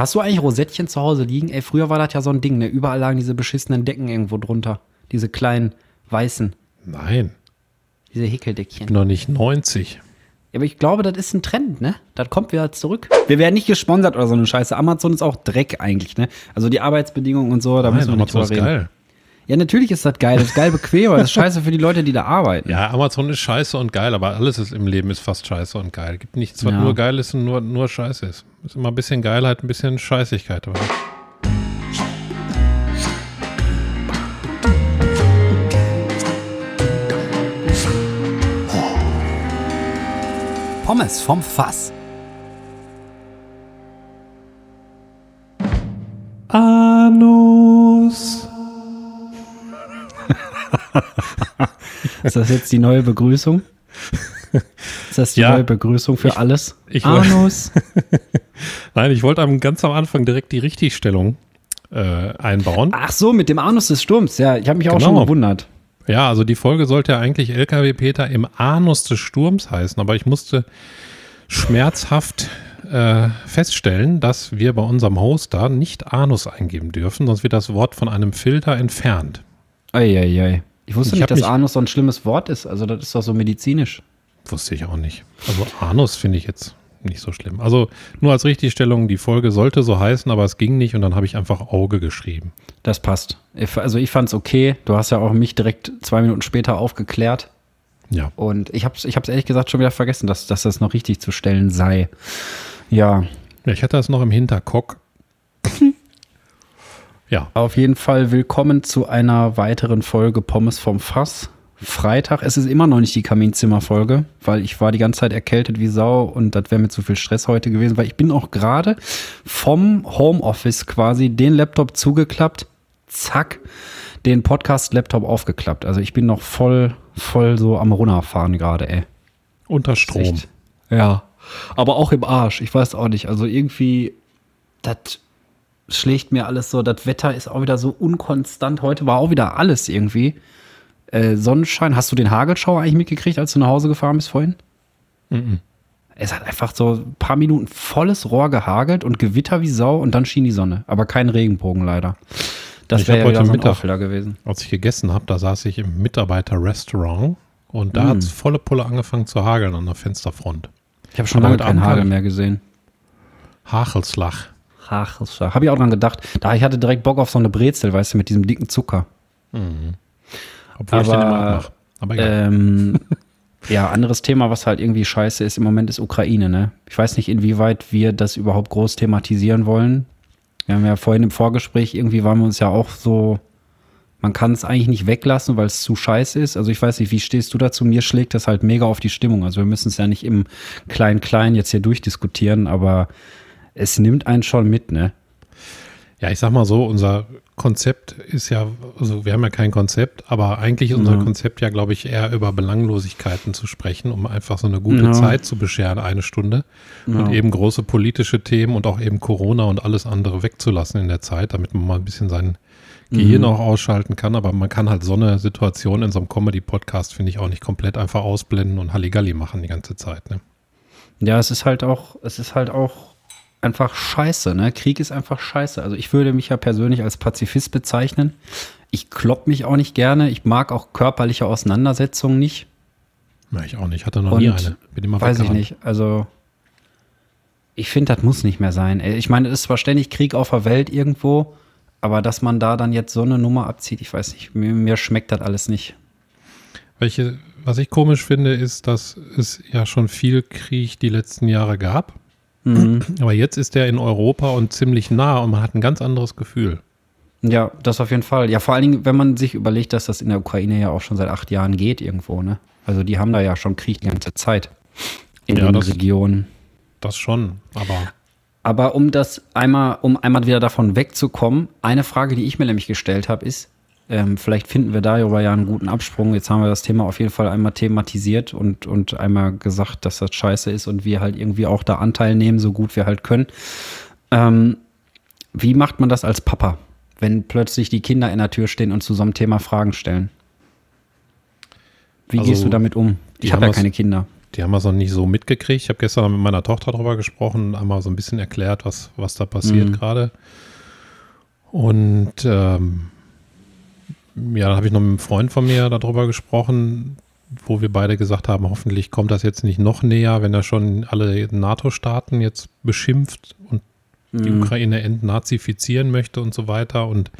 Hast du eigentlich Rosettchen zu Hause liegen? Ey, früher war das ja so ein Ding, ne? Überall lagen diese beschissenen Decken irgendwo drunter. Diese kleinen, weißen, Nein, diese ich Häkeldeckchen. bin noch nicht 90. Ja, aber ich glaube, das ist ein Trend, ne? Das kommt wieder zurück. Wir werden nicht gesponsert oder so eine Scheiße. Amazon ist auch Dreck eigentlich, ne? Also die Arbeitsbedingungen und so, da müssen wir nicht drüber reden. geil. Ja, natürlich ist das geil. Das ist geil bequem, aber das ist scheiße für die Leute, die da arbeiten. Ja, Amazon ist scheiße und geil, aber alles ist im Leben ist fast scheiße und geil. Gibt nichts, was Ja. nur geil ist und nur, nur scheiße ist. Ist immer ein bisschen Geilheit, ein bisschen Scheißigkeit. Oder? Pommes vom Fass. Anus. Ist das jetzt die neue Begrüßung? Ist das die Ja. neue Begrüßung für alles? ich- Anus. Nein, ich wollte ganz am Anfang direkt die Richtigstellung äh, einbauen. Ach so, mit dem Anus des Sturms. Ja, ich habe mich auch Genau. schon gewundert. Ja, also die Folge sollte ja eigentlich LKW Peter im Anus des Sturms heißen, aber ich musste schmerzhaft äh, feststellen, dass wir bei unserem Hoster nicht Anus eingeben dürfen, sonst wird das Wort von einem Filter entfernt. Eieiei. Ich wusste Ich nicht, dass Anus so ein schlimmes Wort ist. Also, das ist doch so medizinisch. Wusste ich auch nicht. Also Anus finde ich jetzt nicht so schlimm. Also nur als Richtigstellung, die Folge sollte so heißen, aber es ging nicht und dann habe ich einfach Auge geschrieben. Das passt. Ich- Also, ich fand's okay. Du hast ja auch mich direkt zwei Minuten später aufgeklärt. Ja. Und ich hab's, ich hab's ehrlich gesagt schon wieder vergessen, dass, dass das noch richtig zu stellen sei. Ja, ja ich hatte das noch im Hinterkock. ja, Auf jeden Fall willkommen zu einer weiteren Folge Pommes vom Fass. Freitag. Es ist immer noch nicht die Kaminzimmer-Folge, weil ich war die ganze Zeit erkältet wie Sau und das wäre mir zu viel Stress heute gewesen, weil ich bin auch gerade vom Homeoffice quasi den Laptop zugeklappt, zack, den Podcast-Laptop aufgeklappt. Also ich bin noch voll, voll so am Runterfahren gerade, ey. unter Strom. Ja. Aber auch im Arsch. Ich weiß auch nicht. Also irgendwie, das schlägt mir alles so. Das Wetter ist auch wieder so unkonstant. Heute war auch wieder alles irgendwie. Äh, Sonnenschein. Hast du den Hagelschauer eigentlich mitgekriegt, als du nach Hause gefahren bist vorhin? Es hat einfach so ein paar Minuten volles Rohr gehagelt und Gewitter wie Sau und dann schien die Sonne. Aber kein Regenbogen leider. Das wäre ja heute so Mittag- gewesen. Als ich gegessen habe, da saß ich im Mitarbeiterrestaurant und da hat es volle Pulle angefangen zu hageln an der Fensterfront. Ich habe schon Aber lange keinen Hagel mehr gesehen. Hachelslach. Ach, habe ich auch dran gedacht. Da ich hatte direkt Bock auf so eine Brezel, weißt du, mit diesem dicken Zucker. Obwohl ich den Aber, immer abmache. Aber egal. Ähm, ja, anderes Thema, was halt irgendwie scheiße ist im Moment, ist Ukraine, ne? Ich weiß nicht, inwieweit wir das überhaupt groß thematisieren wollen. Wir haben ja vorhin im Vorgespräch, irgendwie waren wir uns ja auch so, man kann es eigentlich nicht weglassen, weil es zu scheiße ist. Also ich weiß nicht, wie stehst du dazu? Mir schlägt das halt mega auf die Stimmung. Also wir müssen es ja nicht im Klein-Klein jetzt hier durchdiskutieren, aber es nimmt einen schon mit, ne? Ja, ich sag mal so, unser Konzept ist ja, also wir haben ja kein Konzept, aber eigentlich ist unser Ja. Konzept ja, glaube ich, eher über Belanglosigkeiten zu sprechen, um einfach so eine gute Ja. Zeit zu bescheren, eine Stunde. Und Ja. eben große politische Themen und auch eben Corona und alles andere wegzulassen in der Zeit, damit man mal ein bisschen sein Gehirn Mhm. auch ausschalten kann. Aber man kann halt so eine Situation in so einem Comedy-Podcast, finde ich, auch nicht komplett einfach ausblenden und Halligalli machen die ganze Zeit. Ne? Ja, es ist halt auch, es ist halt auch einfach scheiße, ne? Krieg ist einfach scheiße. Also ich würde mich ja persönlich als Pazifist bezeichnen. Ich klopp mich auch nicht gerne. Ich mag auch körperliche Auseinandersetzungen nicht. Ja, ich auch nicht. Hatte noch nie Und eine. Bin immer Weiß ich nicht. Also ich finde, das muss nicht mehr sein. Ey, Ich meine, es ist zwar ständig Krieg auf der Welt irgendwo, aber dass man da dann jetzt so eine Nummer abzieht, ich weiß nicht. Mir, mir schmeckt das alles nicht. Welche, was ich komisch finde, ist, dass es ja schon viel Krieg die letzten Jahre gab. Mhm. Aber jetzt ist der in Europa und ziemlich nah und man hat ein ganz anderes Gefühl. Ja, das auf jeden Fall. Ja, vor allen Dingen, wenn man sich überlegt, dass das in der Ukraine ja auch schon seit acht Jahren geht irgendwo, ne? Also die haben da ja schon Krieg die ganze Zeit in Ja, den das- Regionen. Das schon, aber Aber um das einmal, um einmal wieder davon wegzukommen, eine Frage, die ich mir nämlich gestellt habe, ist, ähm, vielleicht finden wir darüber ja einen guten Absprung. Jetzt haben wir das Thema auf jeden Fall einmal thematisiert und, und einmal gesagt, dass das scheiße ist und wir halt irgendwie auch da Anteil nehmen, so gut wir halt können. Ähm, wie macht man das als Papa, wenn plötzlich die Kinder in der Tür stehen und zu so einem Thema Fragen stellen? Wie Also, gehst du damit um? Ich habe ja keine Kinder. die haben wir so nicht so mitgekriegt. Ich habe gestern mit meiner Tochter darüber gesprochen, einmal so ein bisschen erklärt, was, was da passiert Mhm. gerade. Und ähm, ja, dann habe ich noch mit einem Freund von mir darüber gesprochen, wo wir beide gesagt haben, hoffentlich kommt das jetzt nicht noch näher, wenn er schon alle NATO-Staaten jetzt beschimpft und die Mhm. Ukraine entnazifizieren möchte und so weiter und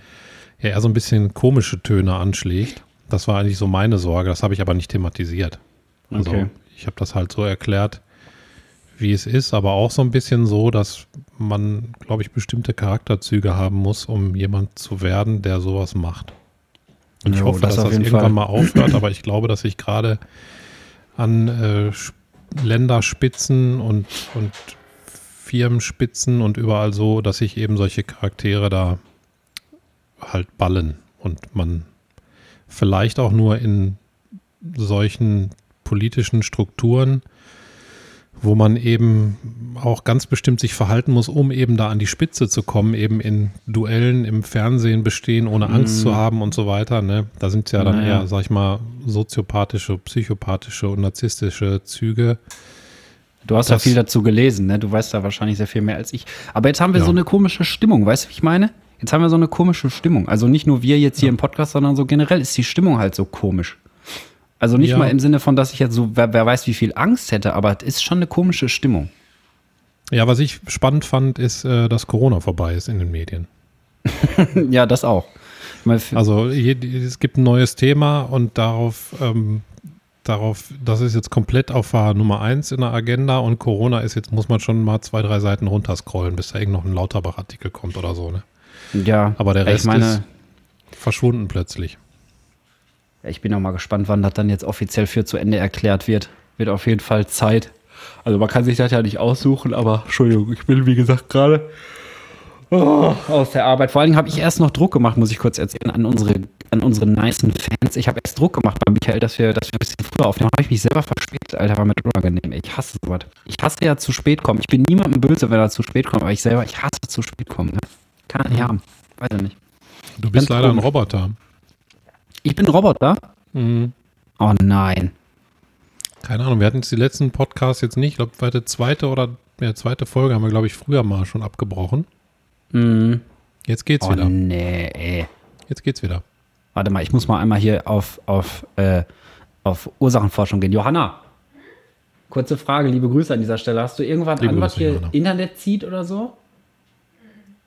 ja, er so ein bisschen komische Töne anschlägt. Das war eigentlich so meine Sorge, das habe ich aber nicht thematisiert. Also Okay. ich habe das halt so erklärt, wie es ist, aber auch so ein bisschen so, dass man, glaube ich, bestimmte Charakterzüge haben muss, um jemand zu werden, der sowas macht. Und ich Jo, hoffe, das dass das irgendwann Fall. mal aufhört, aber ich glaube, dass ich gerade an äh, Länderspitzen und, und Firmenspitzen und überall so, dass sich eben solche Charaktere da halt ballen und man vielleicht auch nur in solchen politischen Strukturen, wo man eben auch ganz bestimmt sich verhalten muss, um eben da an die Spitze zu kommen, eben in Duellen im Fernsehen bestehen, ohne Angst Mhm. zu haben und so weiter. Ne? Da sind ja dann Naja. eher, sag ich mal, soziopathische, psychopathische und narzisstische Züge. Du hast ja Das- viel dazu gelesen, ne? Du weißt da wahrscheinlich sehr viel mehr als ich. Aber jetzt haben wir Ja. so eine komische Stimmung, weißt du, wie ich meine? Jetzt haben wir so eine komische Stimmung. Also nicht nur wir jetzt hier im Podcast, sondern so generell ist die Stimmung halt so komisch. Also nicht Ja. mal im Sinne von, dass ich jetzt so, wer, wer weiß, wie viel Angst hätte, aber es ist schon eine komische Stimmung. Ja, was ich spannend fand, ist, äh, dass Corona vorbei ist in den Medien. ja, das auch. Also es gibt ein neues Thema und darauf, ähm, darauf, das ist jetzt komplett auf Nummer eins in der Agenda und Corona ist jetzt, muss man schon mal zwei, drei Seiten runterscrollen, bis da irgend noch ein Lauterbach-Artikel kommt oder so, ne? ja, Aber der Rest meine, ist verschwunden plötzlich. Ich bin auch mal gespannt, wann das dann jetzt offiziell für zu Ende erklärt wird. Wird auf jeden Fall Zeit. Also man kann sich das ja nicht aussuchen, aber Entschuldigung, ich bin wie gesagt gerade oh, aus der Arbeit. Vor allen Dingen habe ich erst noch Druck gemacht, muss ich kurz erzählen, an unsere, an unsere nicen Fans. Ich habe erst Druck gemacht bei Michael, dass wir, dass wir ein bisschen früher aufnehmen. habe ich mich selber verspätet, Alter, war das unangenehm. Ich hasse sowas. Ich hasse ja zu spät kommen. Ich bin niemandem böse, wenn er zu spät kommt, aber ich selber, ich hasse zu spät kommen. Ne? Kann nicht haben. Weiß ich nicht. Du bist Ganz leider ein komisch. Roboter. Ich bin Roboter? Mhm. Oh nein. Keine Ahnung, wir hatten jetzt die letzten Podcasts jetzt nicht. Ich glaube, zweite, zweite oder ja, zweite Folge haben wir, glaube ich, früher mal schon abgebrochen. Mhm. Jetzt geht's Oh wieder. nee, ey. Jetzt geht's wieder. Warte mal, ich muss mal einmal hier auf, auf, äh, auf Ursachenforschung gehen. Johanna, kurze Frage, liebe Grüße an dieser Stelle. Hast du irgendwas Liebe an, was Grüße, hier Johanna. Internet zieht oder so?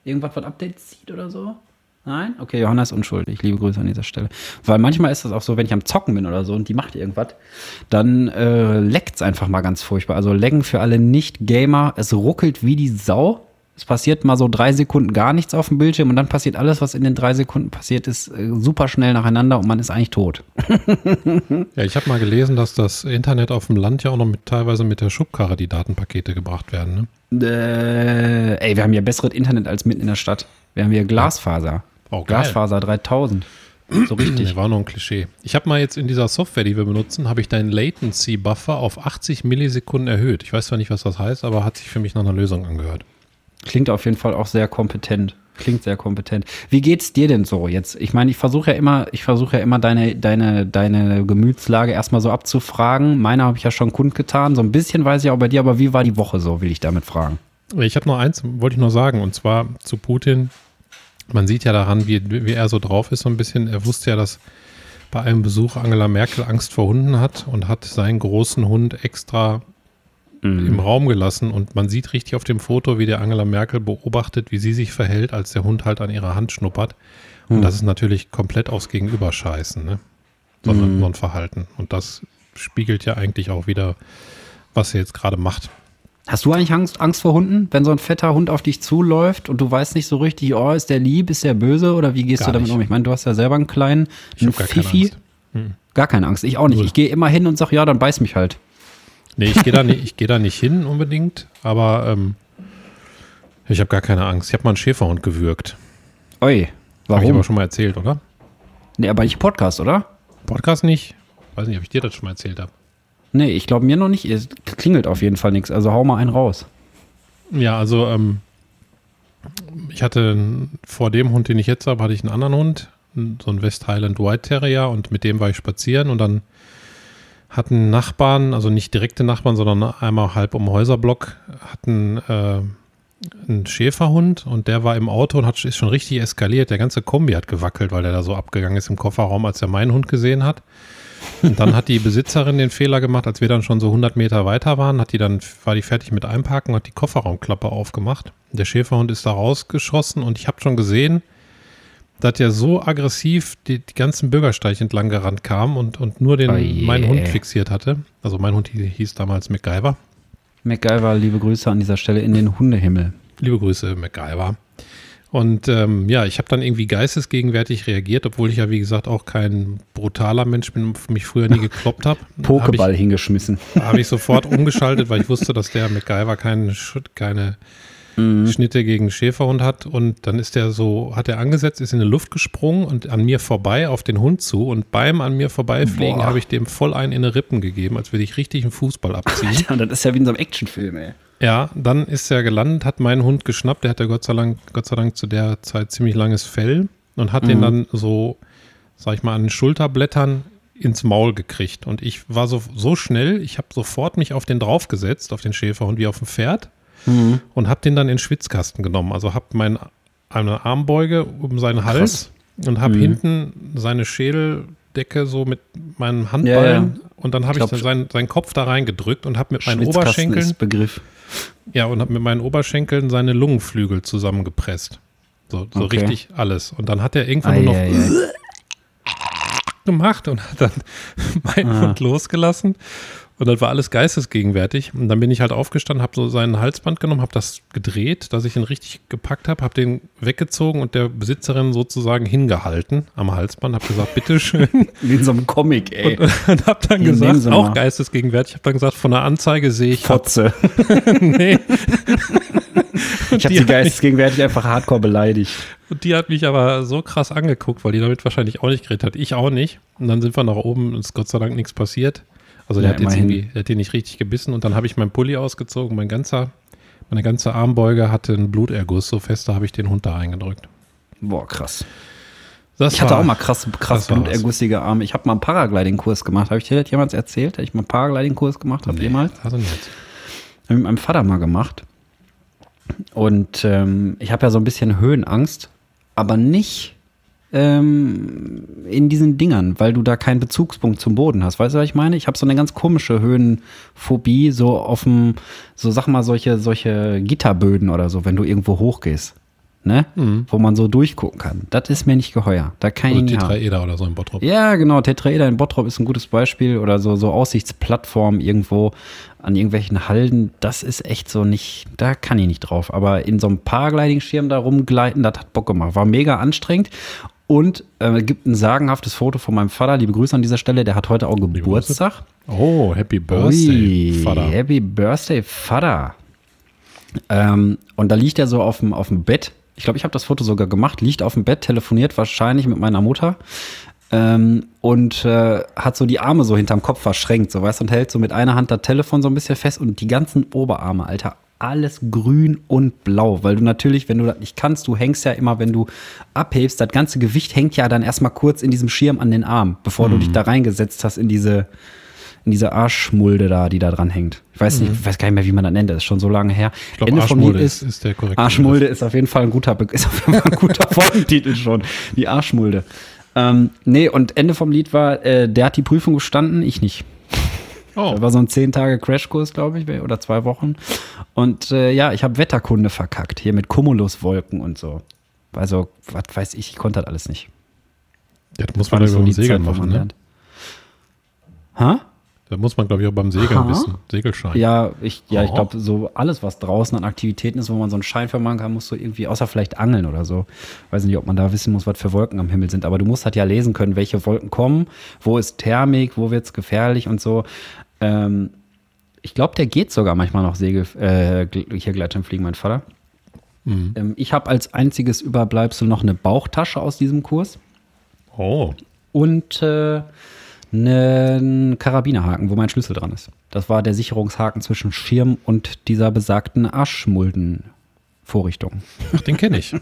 Irgendwas, was Updates zieht oder so? Nein? Okay, Johanna ist unschuldig. Liebe Grüße an dieser Stelle. Weil manchmal ist das auch so, wenn ich am Zocken bin oder so und die macht irgendwas, dann äh, leckt es einfach mal ganz furchtbar. Also lecken für alle Nicht-Gamer. Es ruckelt wie die Sau. Es passiert mal so drei Sekunden gar nichts auf dem Bildschirm und dann passiert alles, was in den drei Sekunden passiert ist, äh, super schnell nacheinander und man ist eigentlich tot. Ja, ich habe mal gelesen, dass das Internet auf dem Land ja auch noch mit, teilweise mit der Schubkarre die Datenpakete gebracht werden. Ne? Äh, ey, wir haben hier besseres Internet als mitten in der Stadt. Wir haben hier Glasfaser. Oh, geil. Glasfaser 3000. So richtig. Nee, war nur ein Klischee. Ich habe mal jetzt in dieser Software, die wir benutzen, habe ich deinen Latency-Buffer auf 80 Millisekunden erhöht. Ich weiß zwar nicht, was das heißt, aber hat sich für mich nach einer Lösung angehört. Klingt auf jeden Fall auch sehr kompetent. Klingt sehr kompetent. Wie geht's dir denn so jetzt? Ich meine, ich versuche ja immer, ich versuche ja immer deine, deine, deine Gemütslage erstmal so abzufragen. Meine habe ich ja schon kundgetan. So ein bisschen weiß ich auch bei dir, aber wie war die Woche so, will ich damit fragen. Ich habe noch eins, wollte ich nur sagen, und zwar zu Putin. Man sieht ja daran, wie, wie er so drauf ist, so ein bisschen. Er wusste ja, dass bei einem Besuch Angela Merkel Angst vor Hunden hat und hat seinen großen Hund extra im Raum gelassen. Und man sieht richtig auf dem Foto, wie der Angela Merkel beobachtet, wie sie sich verhält, als der Hund halt an ihrer Hand schnuppert. Und das ist natürlich komplett aufs Gegenüber scheißen, ne? So, ein- so ein Verhalten. Und das spiegelt ja eigentlich auch wieder, was er jetzt gerade macht. Hast du eigentlich Angst, Angst vor Hunden, wenn so ein fetter Hund auf dich zuläuft und du weißt nicht so richtig, oh, ist der lieb, ist der böse oder wie gehst Gar du damit nicht. um? Ich meine, du hast ja selber einen kleinen, Ich einen gar keine Fifi. Angst. Gar keine Angst, ich auch nicht. Null. Ich gehe immer hin und sage, ja, dann beiß mich halt. Nee, ich gehe da, nicht- ich geh da nicht hin unbedingt, aber ähm, ich habe gar keine Angst. Ich habe mal einen Schäferhund gewürgt. Oi, Habe ich warum? aber schon mal erzählt, oder? Nee, aber nicht im Podcast, oder? Podcast nicht? Weiß nicht, ob ich dir das schon mal erzählt habe. Nee, ich glaube mir noch nicht. Es klingelt auf jeden Fall nichts. Also hau mal einen raus. Ja, also ähm, ich hatte vor dem Hund, den ich jetzt habe, hatte ich einen anderen Hund, so einen West Highland White Terrier und mit dem war ich spazieren und dann hatten Nachbarn, also nicht direkte Nachbarn, sondern einmal halb um Häuserblock, hatten äh, einen Schäferhund und der war im Auto und hat, ist schon richtig eskaliert. Der ganze Kombi hat gewackelt, weil der da so abgegangen ist im Kofferraum, als er meinen Hund gesehen hat. Und dann hat die Besitzerin den Fehler gemacht, als wir dann schon so 100 Meter weiter waren, hat die dann, war die fertig mit Einparken und hat die Kofferraumklappe aufgemacht. Der Schäferhund ist da rausgeschossen und ich habe schon gesehen, dass der so aggressiv die, die ganzen Bürgersteig entlang gerannt kam und, und nur den, Oh meinen Hund fixiert hatte. Also mein Hund hieß, hieß damals MacGyver. MacGyver, liebe Grüße an dieser Stelle in den Hundehimmel. Liebe Grüße, MacGyver. Und ähm, ja, ich habe dann irgendwie geistesgegenwärtig reagiert, obwohl ich ja, wie gesagt, auch kein brutaler Mensch bin, mich früher nie gekloppt habe. Pokeball hingeschmissen. Habe ich sofort umgeschaltet, weil ich wusste, dass der MacGyver keine, Sch- keine Schnitte gegen Schäferhund hat. Und dann ist der so, hat er angesetzt, ist in die Luft gesprungen und an mir vorbei auf den Hund zu. Und beim an mir vorbeifliegen habe ich dem voll einen in die Rippen gegeben, als würde ich richtig einen Fußball abziehen. Ja, das ist ja wie in so einem Actionfilm, ey. Ja, dann ist er gelandet, hat meinen Hund geschnappt. Der hatte Gott sei Dank, Gott sei Dank zu der Zeit ziemlich langes Fell und hat den dann so, sag ich mal, an den Schulterblättern ins Maul gekriegt. Und ich war so, so schnell, ich habe sofort mich auf den draufgesetzt, auf den Schäferhund wie auf dem Pferd und habe den dann in den Schwitzkasten genommen. Also habe mein, eine Armbeuge um seinen Hals und habe hinten seine Schädeldecke so mit meinem Handballen ja. und dann habe ich, Ich glaub, seinen, seinen Kopf da reingedrückt und habe mit meinen Oberschenkeln Begriff. ja, und habe mit meinen Oberschenkeln seine Lungenflügel zusammengepresst. So, so Okay. richtig alles. Und dann hat er irgendwann nur noch gemacht und hat dann meinen Ah. Hund losgelassen. Und dann war alles geistesgegenwärtig. Und dann bin ich halt aufgestanden, habe so seinen Halsband genommen, habe das gedreht, dass ich ihn richtig gepackt habe, habe den weggezogen und der Besitzerin sozusagen hingehalten am Halsband, habe gesagt, bitteschön. Wie in so einem Comic, ey. Und habe dann nehmen gesagt, auch geistesgegenwärtig, ich habe dann gesagt, von der Anzeige sehe ich, Fotze. nee. Ich habe Die sie geistesgegenwärtig einfach hardcore beleidigt. Und die hat mich aber so krass angeguckt, weil die damit wahrscheinlich auch nicht geredet hat. Ich auch nicht. Und dann sind wir nach oben und ist Gott sei Dank nichts passiert. Also der Ja, hat jetzt immerhin. irgendwie, der hat den nicht richtig gebissen und dann habe ich meinen Pulli ausgezogen. Mein ganzer, meine ganze Armbeuge hatte einen Bluterguss. So fest, da habe ich den Hund da eingedrückt. Boah, krass. Das Ich hatte war- auch mal krass, krass blutergussige Arme. Ich habe mal einen Paragliding-Kurs gemacht. Habe ich dir das jemals erzählt, dass ich mal einen Paragliding-Kurs gemacht habe? Nee, Jemals? Also nicht. Hab ich mit meinem Vater mal gemacht. Und ähm, ich habe ja so ein bisschen Höhenangst, aber nicht ähm, in diesen Dingern, weil du da keinen Bezugspunkt zum Boden hast. Weißt du, was ich meine? Ich habe so eine ganz komische Höhenphobie, so auf dem, so sag mal, solche, solche Gitterböden oder so, wenn du irgendwo hochgehst. Ne? Wo man so durchgucken kann. Das ist mir nicht geheuer. Da kann ich Oder haben. Tetraeder oder so im Bottrop. Ja, genau. Tetraeder in Bottrop ist ein gutes Beispiel oder so, so Aussichtsplattformen irgendwo an irgendwelchen Halden. Das ist echt so nicht, da kann ich nicht drauf. Aber in so einem Paragliding-Schirm da rumgleiten, das hat Bock gemacht. War mega anstrengend. Und äh, gibt ein sagenhaftes Foto von meinem Vater. Liebe Grüße an dieser Stelle. Der hat heute auch Geburtstag. Oh, Happy Birthday, Ui, Vater. Happy Birthday, Vater. Ähm, und da liegt er so auf dem, auf dem Bett. Ich glaube, ich habe das Foto sogar gemacht. Liegt auf dem Bett, telefoniert wahrscheinlich mit meiner Mutter. Ähm, und äh, hat so die Arme so hinterm Kopf verschränkt, so weißt und hält so mit einer Hand das Telefon so ein bisschen fest und die ganzen Oberarme, Alter, alles grün und blau, weil du natürlich, wenn du das nicht kannst, du hängst ja immer, wenn du abhebst, das ganze Gewicht hängt ja dann erstmal kurz in diesem Schirm an den Arm, bevor du dich da reingesetzt hast in diese, in diese Arschmulde da, die da dran hängt. Ich weiß nicht, ich weiß gar nicht mehr, wie man das nennt, das ist schon so lange her. Ich glaube, Ende Arschmulde ist, ist der korrekte Arschmulde ist auf jeden Fall ein guter, Be ist auf jeden Fall ein guter Folgentitel schon. Die Arschmulde. Ähm, nee, und Ende vom Lied war, äh, der hat die Prüfung bestanden, ich nicht. Oh, Das war so ein 10 Tage Crashkurs, glaube ich, oder zwei Wochen. Und äh, ja, ich habe Wetterkunde verkackt, hier mit Cumuluswolken und so. Also, was weiß ich, ich konnte das alles nicht. das muss man ja beim die Segeln machen, ne? lernt. Ha? Da muss man, glaube ich, auch beim Segeln wissen. Segelschein. Ja, ich, ja, ich Oh. glaube, so alles, was draußen an Aktivitäten ist, wo man so einen Schein für machen kann, musst du irgendwie, außer vielleicht angeln oder so. Weiß nicht, ob man da wissen muss, was für Wolken am Himmel sind. Aber du musst halt ja lesen können, welche Wolken kommen, wo ist Thermik, wo wird's gefährlich und so. Ähm, ich glaube, der geht sogar manchmal noch Segel, äh, hier Gleitschirmfliegen, mein Vater. Ähm, ich habe als einziges Überbleibsel noch eine Bauchtasche aus diesem Kurs Oh, und äh, einen Karabinerhaken, wo mein Schlüssel dran ist. Das war der Sicherungshaken zwischen Schirm und dieser besagten Aschmuldenvorrichtung. ach, den kenne ich.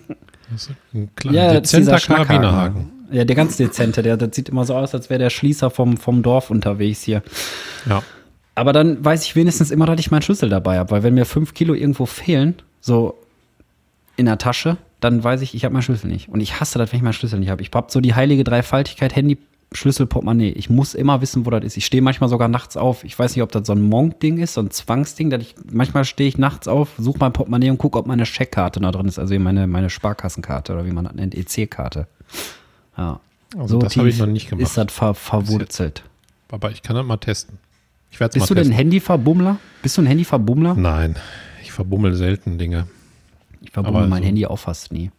Das ist ein kleiner, dezenter Schnackhaken. Karabinerhaken. Ja, der ganz dezente, der, das sieht immer so aus, als wäre der Schließer vom, vom Dorf unterwegs hier. Ja. Aber dann weiß ich wenigstens immer, dass ich meinen Schlüssel dabei habe, weil wenn mir fünf Kilo irgendwo fehlen, so in der Tasche, dann weiß ich, ich habe meinen Schlüssel nicht. Und ich hasse das, wenn ich meinen Schlüssel nicht habe. Ich habe so die heilige Dreifaltigkeit, Handy, Schlüssel, Portemonnaie. Ich muss immer wissen, wo das ist. Ich stehe manchmal sogar nachts auf. Ich weiß nicht, ob das so ein Monk-Ding ist, so ein Zwangsding. Dass ich, manchmal stehe ich nachts auf, suche mein Portemonnaie und gucke, ob meine Scheckkarte da drin ist. Also meine, meine Sparkassenkarte oder wie man das nennt, EC-Karte. Ja. Also das habe ich noch nicht gemacht. Ist das ver verwurzelt. Aber ich kann das mal testen. Ich werde Bist du denn Handy-Verbummler? Bist du ein Handy-Verbummler? Nein, ich verbummel selten Dinge. Ich verbummel Aber mein so- Handy auch fast nie.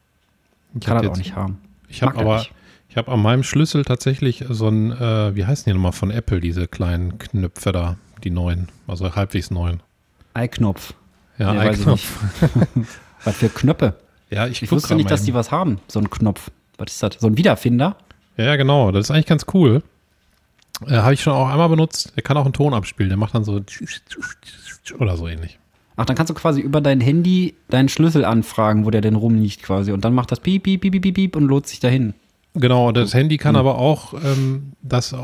Ich Kann das auch nicht haben. Ich habe er aber, nicht. ich habe an meinem Schlüssel tatsächlich so ein, äh, wie heißen die nochmal von Apple, diese kleinen Knöpfe da, die neuen, also halbwegs neuen. Ei-Knopf. Ja, Nee, Eye-Knopf. Was für Knöpfe? Ja, ich, Ich wusste nicht, mal dass die was haben, so ein Knopf. Was ist das? So ein Wiederfinder? Ja, genau. Das ist eigentlich ganz cool. Äh, habe ich schon auch einmal benutzt. Der kann auch einen Ton abspielen. Der macht dann so oder so ähnlich. Ach, dann kannst du quasi über dein Handy deinen Schlüssel anfragen, wo der denn rumliegt quasi. Und dann macht das piep, piep, piep, piep, piep, piep und lohnt sich dahin. Genau, das Handy kann aber auch ähm, das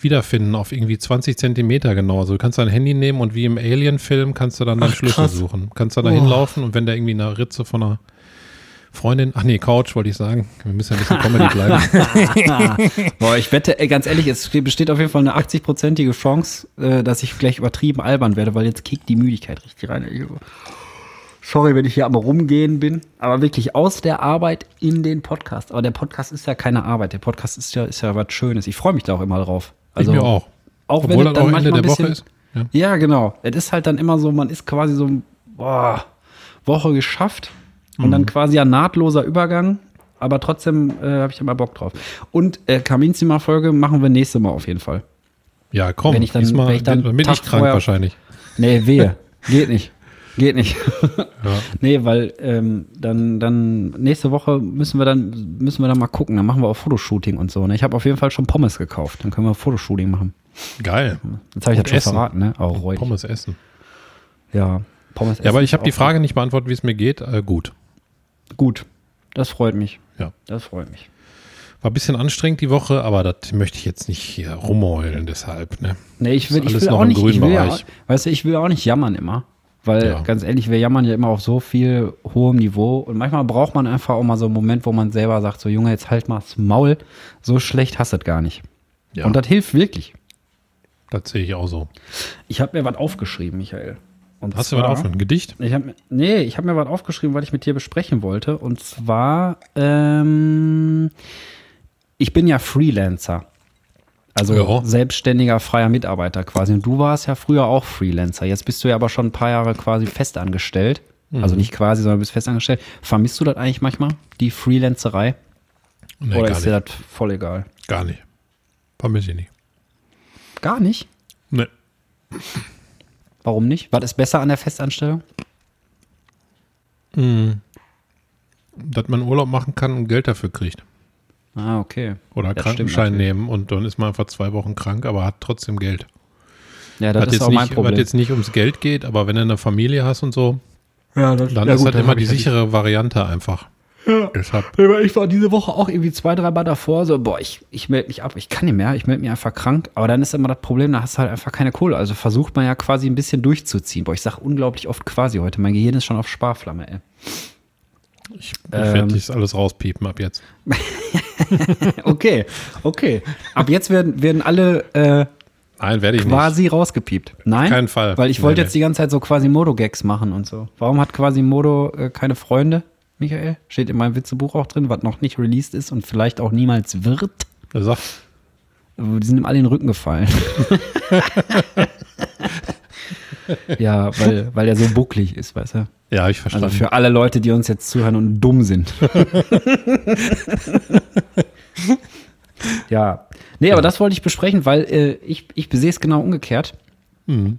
wiederfinden auf irgendwie 20 Zentimeter genau. Also du kannst dein Handy nehmen und wie im Alien-Film kannst du dann deinen Ach, Schlüssel krass. suchen. Kannst da da Oh. hinlaufen und wenn der irgendwie in einer Ritze von einer Freundin, ach nee, Couch wollte ich sagen. Wir müssen ja ein bisschen Comedy bleiben. Boah, ich wette, ganz ehrlich, es besteht auf jeden Fall eine 80-prozentige Chance, äh, dass ich gleich übertrieben albern werde, weil jetzt kickt die Müdigkeit richtig rein. Sorry, wenn ich hier am Rumgehen bin, aber wirklich aus der Arbeit in den Podcast. Aber der Podcast ist ja keine Arbeit. Der Podcast ist ja, ist ja was Schönes. Ich freue mich da auch immer drauf. ich mir auch. Auch Obwohl wenn das dann auch Ende manchmal der Woche bisschen, ist. Ja. Ja, genau. Es ist halt dann immer so, man ist quasi so, boah, Woche geschafft und Mhm. dann quasi ein nahtloser Übergang. Aber trotzdem äh, habe ich immer Bock drauf. Und äh, Kaminzimmer-Folge machen wir nächste Mal auf jeden Fall. Ja, komm, Wenn ich dann- diesmal wenn ich dann bin ich krank vorher- wahrscheinlich. Nee, wehe. Geht nicht. Geht nicht. Ja. Nee, weil ähm, dann, dann nächste Woche müssen wir dann müssen wir dann mal gucken. Dann machen wir auch Fotoshooting und so. Ne? Ich habe auf jeden Fall schon Pommes gekauft. Dann können wir Fotoshooting machen. Geil. Jetzt habe ich Und das schon essen. verraten, ne? Ruhig. Pommes essen. Ja, Pommes Ja, aber essen ich habe die Frage nicht beantwortet, wie es mir geht. Äh, gut. Gut. Das freut mich. Ja. Das freut mich. War ein bisschen anstrengend die Woche, aber das möchte ich jetzt nicht hier rumheulen, deshalb. Ne? Nee, ich will, ich will auch nicht, ich will ja, weißt du, ich will auch nicht jammern immer. Weil, Ja. ganz ehrlich, wir jammern ja immer auf so viel hohem Niveau. Und manchmal braucht man einfach auch mal so einen Moment, wo man selber sagt, so Junge, jetzt halt mal das Maul. So schlecht hast du das gar nicht. Ja, Und das hilft wirklich. das sehe ich auch so. Ich habe mir was aufgeschrieben, Michael. Und Hast du was auf? Ein Gedicht? Ich hab, nee, ich habe mir was aufgeschrieben, was ich mit dir besprechen wollte. Und zwar, ähm, ich bin ja Freelancer. Also Ja. selbstständiger freier Mitarbeiter quasi. Und du warst ja früher auch Freelancer. Jetzt bist du ja aber schon ein paar Jahre quasi festangestellt. Mhm. Also nicht quasi, sondern bist festangestellt. Vermisst du das eigentlich manchmal, die Freelancerei? Nee, Oder ist dir das voll egal? Gar nicht. Vermisse ich nicht. Gar nicht? Nee. Warum nicht? Was ist besser an der Festanstellung? Dass man Urlaub machen kann und Geld dafür kriegt. Ah, okay. Oder Das Krankenschein nehmen und dann ist man einfach zwei Wochen krank, aber hat trotzdem Geld. Ja, das was, ist jetzt auch mein nicht, was Problem. jetzt nicht ums Geld geht, aber wenn du eine Familie hast und so, ja, das, dann ja, ist gut, halt immer hab die sichere Variante einfach. Deshalb, Ich war diese Woche auch irgendwie zwei, drei Mal davor, so, boah, ich, ich melde mich ab, ich kann nicht mehr, ich melde mich einfach krank. Aber dann ist immer das Problem, da hast du halt einfach keine Kohle. Also versucht man ja quasi ein bisschen durchzuziehen. Boah, ich sag unglaublich oft quasi heute. Mein Gehirn ist schon auf Sparflamme, ey. ich, ich Ähm. werde das alles rauspiepen ab jetzt. Okay, okay. Ab jetzt werden, werden alle äh, Nein, werde ich nicht. quasi rausgepiept. Nein? keinen Fall. Weil ich Nee, wollte nee. jetzt die ganze Zeit so quasi Modo-Gags machen und so. Warum hat quasi Modo äh, keine Freunde, Michael? Steht in meinem Witzebuch auch drin, was noch nicht released ist und vielleicht auch niemals wird. Sag, Die sind ihm alle in den Rücken gefallen. ja, weil, weil er so bucklig ist, weißt du? ja, ich verstanden. Also für alle Leute, die uns jetzt zuhören und dumm sind. ja. Nee, aber das wollte ich besprechen, weil äh, ich, ich sehe es genau umgekehrt. Mhm.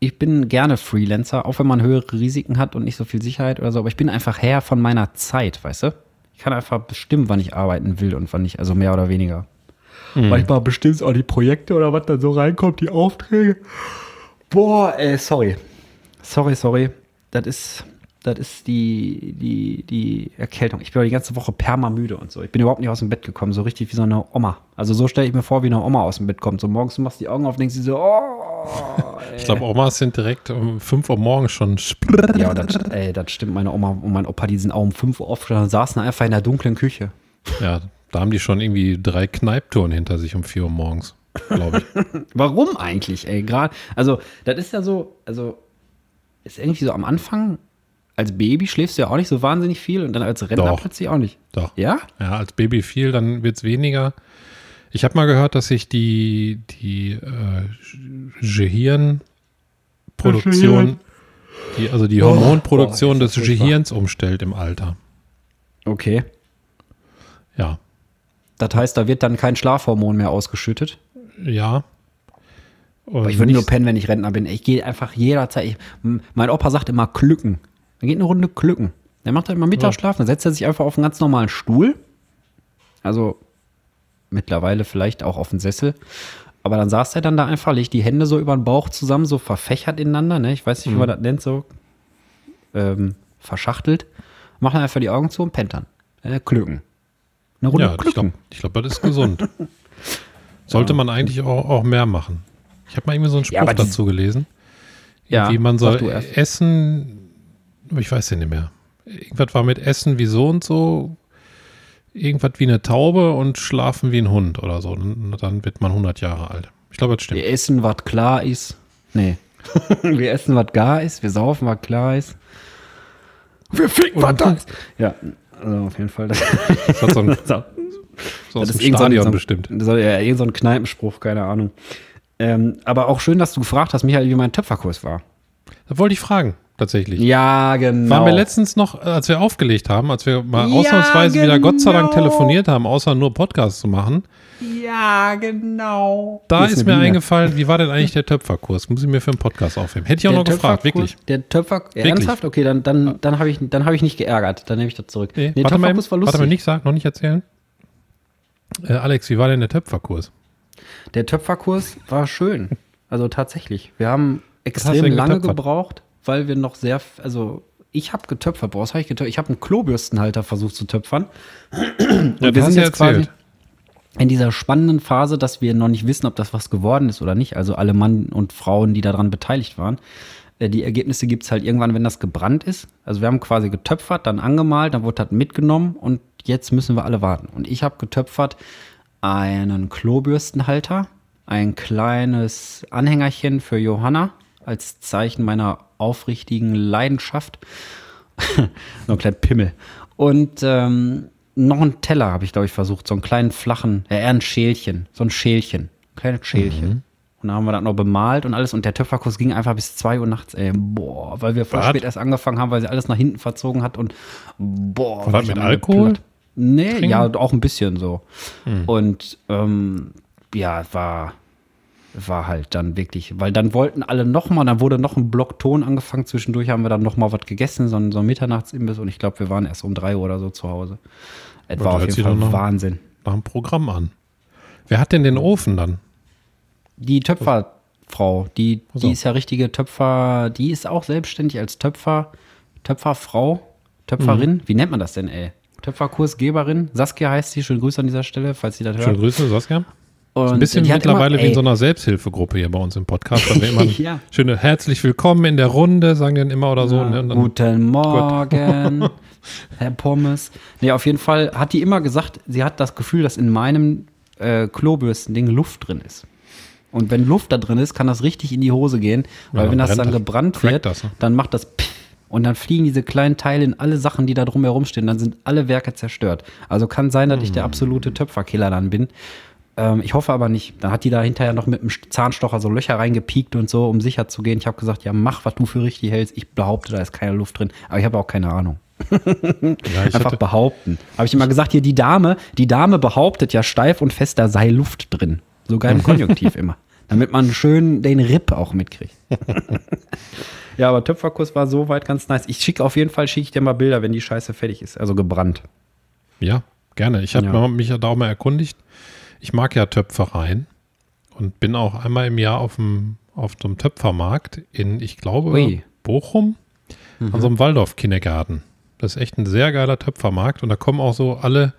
Ich bin gerne Freelancer, auch wenn man höhere Risiken hat und nicht so viel Sicherheit oder so, aber ich bin einfach Herr von meiner Zeit, weißt du? Ich kann einfach bestimmen, wann ich arbeiten will und wann nicht, also mehr oder weniger. Manchmal bestimmst auch die Projekte oder was da so reinkommt, die Aufträge. Boah, ey, sorry. Sorry, sorry. Das ist, Das ist die, die, die Erkältung. Ich bin die ganze Woche permamüde und so. Ich bin überhaupt nicht aus dem Bett gekommen, so richtig wie so eine Oma. Also so stelle ich mir vor, wie eine Oma aus dem Bett kommt. So morgens du machst die Augen auf, denkst du so, oh. Ich glaube, Omas sind direkt um 5 Uhr morgens schon. Ja, das, ey, das stimmt. Meine Oma und mein Opa, die sind auch um 5 Uhr aufgestanden und saßen einfach in der dunklen Küche. Ja, da haben die schon irgendwie drei Kneiptouren hinter sich um 4 Uhr morgens, glaube ich. Warum eigentlich, ey? Gerade, also, das ist ja so, also, ist irgendwie so am Anfang, als Baby schläfst du ja auch nicht so wahnsinnig viel und dann als Rentner Doch. plötzlich auch nicht. Doch. Ja? Ja, als Baby viel, dann wird es weniger. Ich habe mal gehört, dass sich die, die äh, Gehirnproduktion, die, also die Hormonproduktion boah, ist des. Gehirns umstellt im Alter. Okay. Ja, Das heißt, da wird dann kein Schlafhormon mehr ausgeschüttet. ja. Und Aber ich würde nur pennen, wenn ich Rentner bin. Ich gehe einfach jederzeit. Ich, mein Opa sagt immer Klücken. Er geht eine Runde Klücken. Der macht halt immer Mittagsschlaf, dann setzt er sich einfach auf einen ganz normalen Stuhl. Also mittlerweile vielleicht auch auf einen Sessel. Aber dann saß er dann da einfach, legt die Hände so über den Bauch zusammen, so verfächert ineinander. Ne? Ich weiß nicht, wie man das nennt, so ähm, verschachtelt. Macht dann einfach die Augen zu und pennt dann. Äh, Klücken. Eine Runde ja, ich Klücken. glaube, ich glaub, das ist gesund. Sollte man eigentlich auch, auch mehr machen. Ich habe mal irgendwie so einen Spruch Ja, dazu gelesen. Ja, wie man soll du essen, ich weiß ja nicht mehr. Irgendwas war mit Essen wie so und so, irgendwas wie eine Taube und schlafen wie ein Hund oder so. Dann, wird man 100 Jahre alt. Ich glaube, das stimmt. Wir essen, was klar ist. Nee. wir essen, was gar ist. Wir saufen, was klar ist. Wir ficken, was da ist. Ja, also auf jeden Fall. Das, Das hat so ein, so. so aus das dem ist irgend so ein, Stadion so ein, bestimmt. So, ja, irgend so ein Kneipenspruch, keine Ahnung. Ähm, aber auch schön, dass du gefragt hast, Michael, wie mein Töpferkurs war. Da wollte ich fragen, tatsächlich. Ja, genau. Waren wir letztens noch, als wir aufgelegt haben, als wir mal Ja, ausnahmsweise wieder Gott sei Dank genau. telefoniert haben, außer nur Podcasts zu machen, Ja, genau. da Hier ist eine mir Biene. eingefallen, wie war denn eigentlich der Töpferkurs? Muss ich mir für einen Podcast aufheben? Hätte ich auch noch gefragt, wirklich. Der Töpfer, ernsthaft? Okay, dann, dann, dann habe ich, dann hab ich nicht geärgert. Dann nehme ich das zurück. Nee, Nee, warte, mal, war warte lustig. mal, nicht sagen, noch nicht erzählen. Äh, Alex, wie war denn der Töpferkurs? Der Töpferkurs war schön. Also tatsächlich. Wir haben extrem lange getöpfert? gebraucht, weil wir noch sehr, also ich habe getöpfert. Boah, was habe ich getöpfert? Ich habe einen Klobürstenhalter versucht zu töpfern. Ja, Und wir das hast sind jetzt quasi in dieser spannenden Phase, dass wir noch nicht wissen, ob das was geworden ist oder nicht. Also alle Mann und Frauen, die daran beteiligt waren. Äh, Die Ergebnisse gibt es halt irgendwann, wenn das gebrannt ist. Also wir haben quasi getöpfert, dann angemalt, dann wurde das mitgenommen und jetzt müssen wir alle warten. Und ich habe getöpfert einen Klobürstenhalter, ein kleines Anhängerchen für Johanna als Zeichen meiner aufrichtigen Leidenschaft. so ein kleiner Pimmel. Und ähm, noch einen Teller habe ich, glaube ich, versucht. So einen kleinen flachen, äh, eher ein Schälchen. So ein Schälchen. Ein kleines Schälchen. Und dann haben wir das noch bemalt und alles. Und der Töpferkurs ging einfach bis 2 Uhr nachts, ey. Boah, weil wir voll Was? spät erst angefangen haben, weil sie alles nach hinten verzogen hat. Und boah. War ich mit Alkohol? geplatt. Nee, Trinken? ja, auch ein bisschen so. Und ähm, ja, war, war halt dann wirklich, weil dann wollten alle nochmal, dann wurde noch ein Block Ton angefangen. Zwischendurch haben wir dann nochmal was gegessen, so ein, so ein Mitternachtsimbiss. Und ich glaube, wir waren erst um 3 Uhr oder so zu Hause. Es war auf jeden Fall noch- Wahnsinn. Nach dem Programm an. Wer hat denn den Ofen dann? Die Töpferfrau, die, Ach so. die ist ja richtige Töpfer, die ist auch selbstständig als Töpfer, Töpferfrau, Töpferin. Mhm. Wie nennt man das denn, ey? Töpferkursgeberin. Saskia heißt sie. Schöne Grüße an dieser Stelle, falls sie das Schöne hört. Grüße, Saskia. Ein bisschen mittlerweile immer, wie in so einer Selbsthilfegruppe hier bei uns im Podcast. Da wir immer Ja. schöne herzlich willkommen in der Runde, sagen die dann immer oder so. ne? Und dann, Guten Morgen, Herr Pommes. Nee, auf jeden Fall hat die immer gesagt, sie hat das Gefühl, dass in meinem äh, Klobürsten-Ding Luft drin ist. Und wenn Luft da drin ist, kann das richtig in die Hose gehen, weil Ja, wenn das dann gebrannt wird, das, ne? dann macht das Pff und dann fliegen diese kleinen Teile in alle Sachen, die da drumherum stehen, dann sind alle Werke zerstört. Also kann sein, dass ich Hm. der absolute Töpferkiller dann bin. Ähm, ich hoffe aber nicht. Dann hat die da hinterher noch mit dem Zahnstocher so Löcher reingepiekt und so, um sicher zu gehen. Ich habe gesagt, ja, mach, was du für richtig hältst. Ich behaupte, da ist keine Luft drin. Aber ich habe auch keine Ahnung. ja, ich Einfach behaupten. Habe ich immer gesagt, hier die Dame, die Dame behauptet ja steif und fest, da sei Luft drin. Sogar im Konjunktiv immer. Damit man schön den Rip auch mitkriegt. ja, aber Töpferkurs war soweit ganz nice. Ich schicke auf jeden Fall, schicke ich dir mal Bilder, wenn die Scheiße fertig ist. Also gebrannt. ja, gerne. Ich habe Ja. mich ja da auch mal erkundigt. Ich mag ja Töpfereien und bin auch einmal im Jahr auf dem, auf dem Töpfermarkt in, ich glaube, Ui. Bochum. an so einem Waldorf-Kindergarten. Das ist echt ein sehr geiler Töpfermarkt und da kommen auch so alle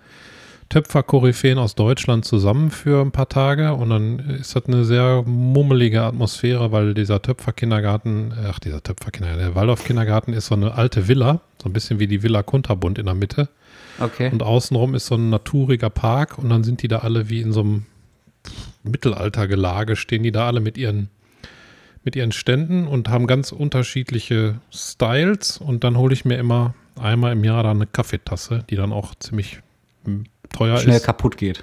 Töpfer-Koryphäen aus Deutschland zusammen für ein paar Tage und dann ist das eine sehr mummelige Atmosphäre, weil dieser Töpfer-Kindergarten, ach dieser Töpfer-Kindergarten, der Waldorf-Kindergarten ist so eine alte Villa, so ein bisschen wie die Villa Kunterbund in der Mitte. Okay. Und außenrum ist so ein naturiger Park und dann sind die da alle wie in so einem Mittelaltergelage, stehen die da alle mit ihren, mit ihren Ständen und haben ganz unterschiedliche Styles und dann hole ich mir immer einmal im Jahr dann eine Kaffeetasse, die dann auch ziemlich teuer Schnell ist. kaputt geht.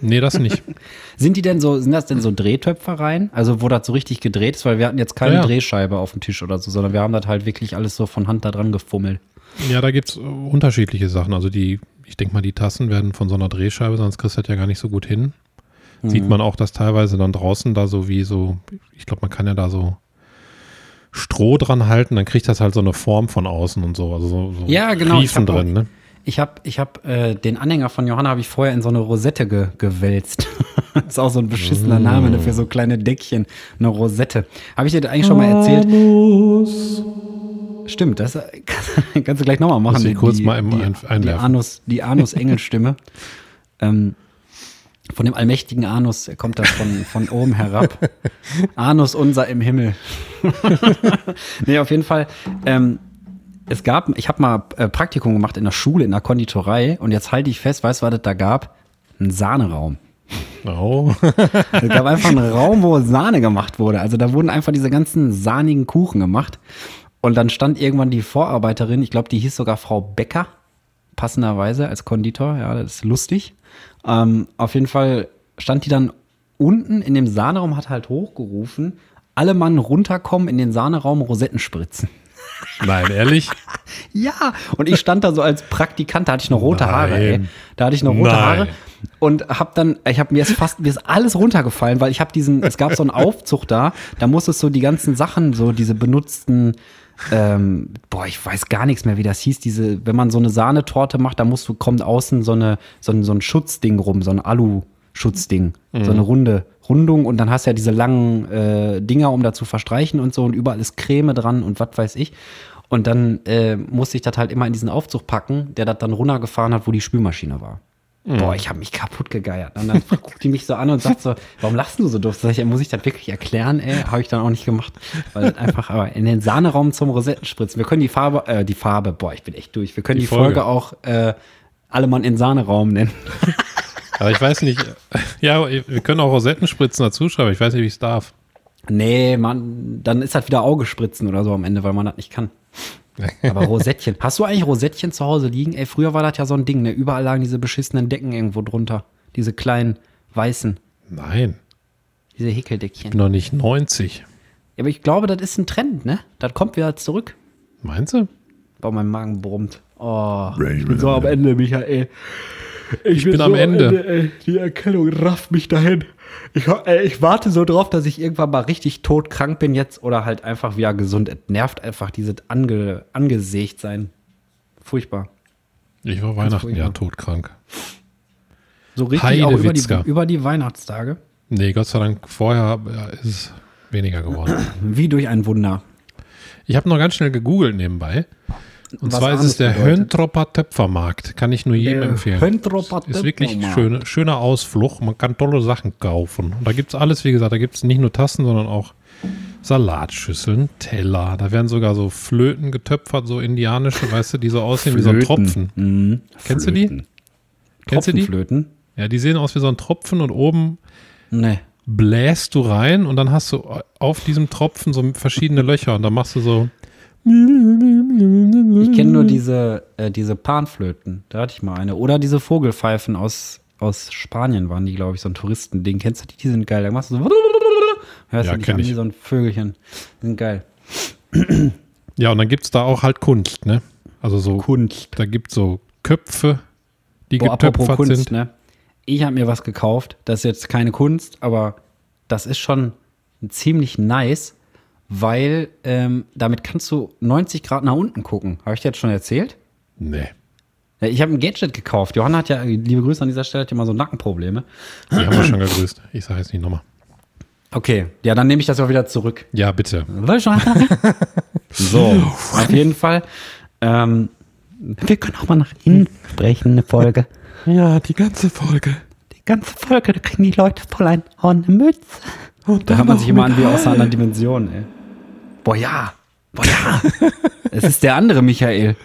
Nee, das nicht. Sind die denn so, sind das denn so Drehtöpfereien? Also wo das so richtig gedreht ist, weil wir hatten jetzt keine Ja, ja. Drehscheibe auf dem Tisch oder so, sondern wir haben das halt wirklich alles so von Hand da dran gefummelt. Ja, da gibt es unterschiedliche Sachen. Also die, ich denke mal, die Tassen werden von so einer Drehscheibe, sonst kriegst du das ja gar nicht so gut hin. Sieht man auch, dass teilweise dann draußen da so wie so, ich glaube, man kann ja da so Stroh dran halten, dann kriegt das halt so eine Form von außen und so. Also so, so Ja, genau, ich Riefen hab drin, ne? Ich habe ich hab, äh, den Anhänger von Johanna habe ich vorher in so eine Rosette ge gewälzt. das ist auch so ein beschissener Name ne, für so kleine Deckchen. Eine Rosette. Habe ich dir das eigentlich schon mal erzählt? Stimmt, das äh, kannst, du gleich nochmal machen. Muss ich die- kurz mal im die, ein- die einwerfen. Anus, die Anus-Engelstimme. ähm, von dem allmächtigen Anus kommt das von, von oben herab. Anus unser im Himmel. nee, auf jeden Fall. Ähm, es gab, ich habe mal äh, Praktikum gemacht in der Schule, in der Konditorei und jetzt halte ich fest, weißt du, was es da gab? Ein Sahneraum. Oh. Es gab einfach einen Raum, wo Sahne gemacht wurde. Also da wurden einfach diese ganzen sahnigen Kuchen gemacht. Und dann stand irgendwann die Vorarbeiterin, ich glaube, die hieß sogar Frau Becker, passenderweise als Konditor. Ja, das ist lustig. Ähm, auf jeden Fall stand die dann unten in dem Sahneraum, hat halt hochgerufen, alle Mann runterkommen in den Sahneraum Rosetten spritzen. Nein, ehrlich? Ja, und ich stand da so als Praktikant, da hatte ich noch rote Nein. Haare, ey. Da hatte ich noch rote Nein. Haare und hab dann, ich habe mir ist fast, mir ist alles runtergefallen, weil ich habe diesen, es gab so einen Aufzug da, da musstest du die ganzen Sachen, so diese benutzten, ähm, boah, ich weiß gar nichts mehr, wie das hieß, diese, wenn man so eine Sahnetorte macht, da musst du, kommt außen so eine, so ein, so ein Schutzding rum, so ein Alu-Schutzding, so eine runde Rundung und dann hast du ja diese langen äh, Dinger, um da zu verstreichen und so und überall ist Creme dran und was weiß ich. Und dann äh, musste ich das halt immer in diesen Aufzug packen, der das dann runtergefahren hat, wo die Spülmaschine war. Boah, ich habe mich kaputt gegeiert. Und dann guckt die mich so an und sagt so, warum lachst du so doof? Sag ich, muss ich das wirklich erklären? Ey, habe ich dann auch nicht gemacht. Weil einfach, aber in den Sahneraum zum Rosetten spritzen. Wir können die Farbe, äh, die Farbe, boah, ich bin echt durch. Wir können die, Die Folge. Folge. auch äh, alle Mann in Sahneraum nennen. Aber ich weiß nicht. Ja, wir können auch Rosettenspritzen dazu schreiben. Ich weiß nicht, wie ich es darf. Nee, man, dann ist halt wieder Augespritzen oder so am Ende, weil man das nicht kann. Aber Rosettchen. Hast du eigentlich Rosettchen zu Hause liegen? Ey, früher war das ja so ein Ding, ne? Überall lagen diese beschissenen Decken irgendwo drunter. Diese kleinen, weißen, Nein, diese ich Häkeldeckchen. bin noch nicht 90. Ja, aber ich glaube, das ist ein Trend, ne? Das kommt wieder zurück. Meinst du? Boah, mein Magen brummt. Oh, ich bin so am Ende, Michael. Ich, bin am Ende. ey. Die Erkältung rafft mich dahin. Ich, ey, ich warte so drauf, dass ich irgendwann mal richtig todkrank bin jetzt oder halt einfach wieder gesund. Es nervt einfach dieses ange, angesägt sein. Furchtbar. Ich war Weihnachten furchtbar. ja todkrank. So richtig auch über die, über die Weihnachtstage. Nee, Gott sei Dank, vorher ist es weniger geworden. Wie durch ein Wunder. Ich habe noch ganz schnell gegoogelt nebenbei. Und zwar ist es der bedeutet. Höntropper Töpfermarkt. Kann ich nur jedem empfehlen. Höntropper Ist wirklich Töpfermarkt. schöne, schöner Ausflug. Man kann tolle Sachen kaufen. Und da gibt es alles, wie gesagt, da gibt es nicht nur Tassen, sondern auch Salatschüsseln, Teller. Da werden sogar so Flöten getöpfert, so indianische, weißt du, die so aussehen wie so ein Tropfen. Mhm. Kennst du die? Flöten. Kennst du die? Tropfenflöten? Ja, die sehen aus wie so ein Tropfen und oben Nee. bläst du rein und dann hast du auf diesem Tropfen so verschiedene Löcher und dann machst du so. Ich kenne nur diese, äh, diese Panflöten. Da hatte ich mal eine. Oder diese Vogelpfeifen aus, aus Spanien waren die, glaube ich, so ein Touristending. Kennst du die? Die sind geil. Da machst du so. Hörst Ja, du kenn an wie so ein Vögelchen. Die sind geil. Ja, und dann gibt es da auch halt Kunst, ne? Also so, Kunst. da gibt es so Köpfe, die Boah, getöpfert Kunst, sind. ne? Ich habe mir was gekauft. Das ist jetzt keine Kunst, aber das ist schon ziemlich nice, weil ähm, damit kannst du 90 Grad nach unten gucken. Habe ich dir jetzt schon erzählt? Nee, Ich habe ein Gadget gekauft. Johanna hat ja, liebe Grüße an dieser Stelle, hat ja mal so Nackenprobleme. die haben wir schon gegrüßt. Ich sage jetzt nicht nochmal. Okay, ja, dann nehme ich das auch wieder zurück. Ja, bitte. So, auf jeden Fall. Ähm, wir können auch mal nach innen sprechen, eine Folge. Ja, die ganze Folge. Die ganze Folge, da kriegen die Leute voll ein eine Mütze. Und da hört man sich immer an wie aus einer anderen Dimension, ey. Boah, ja. Boah, ja. es ist der andere Michael.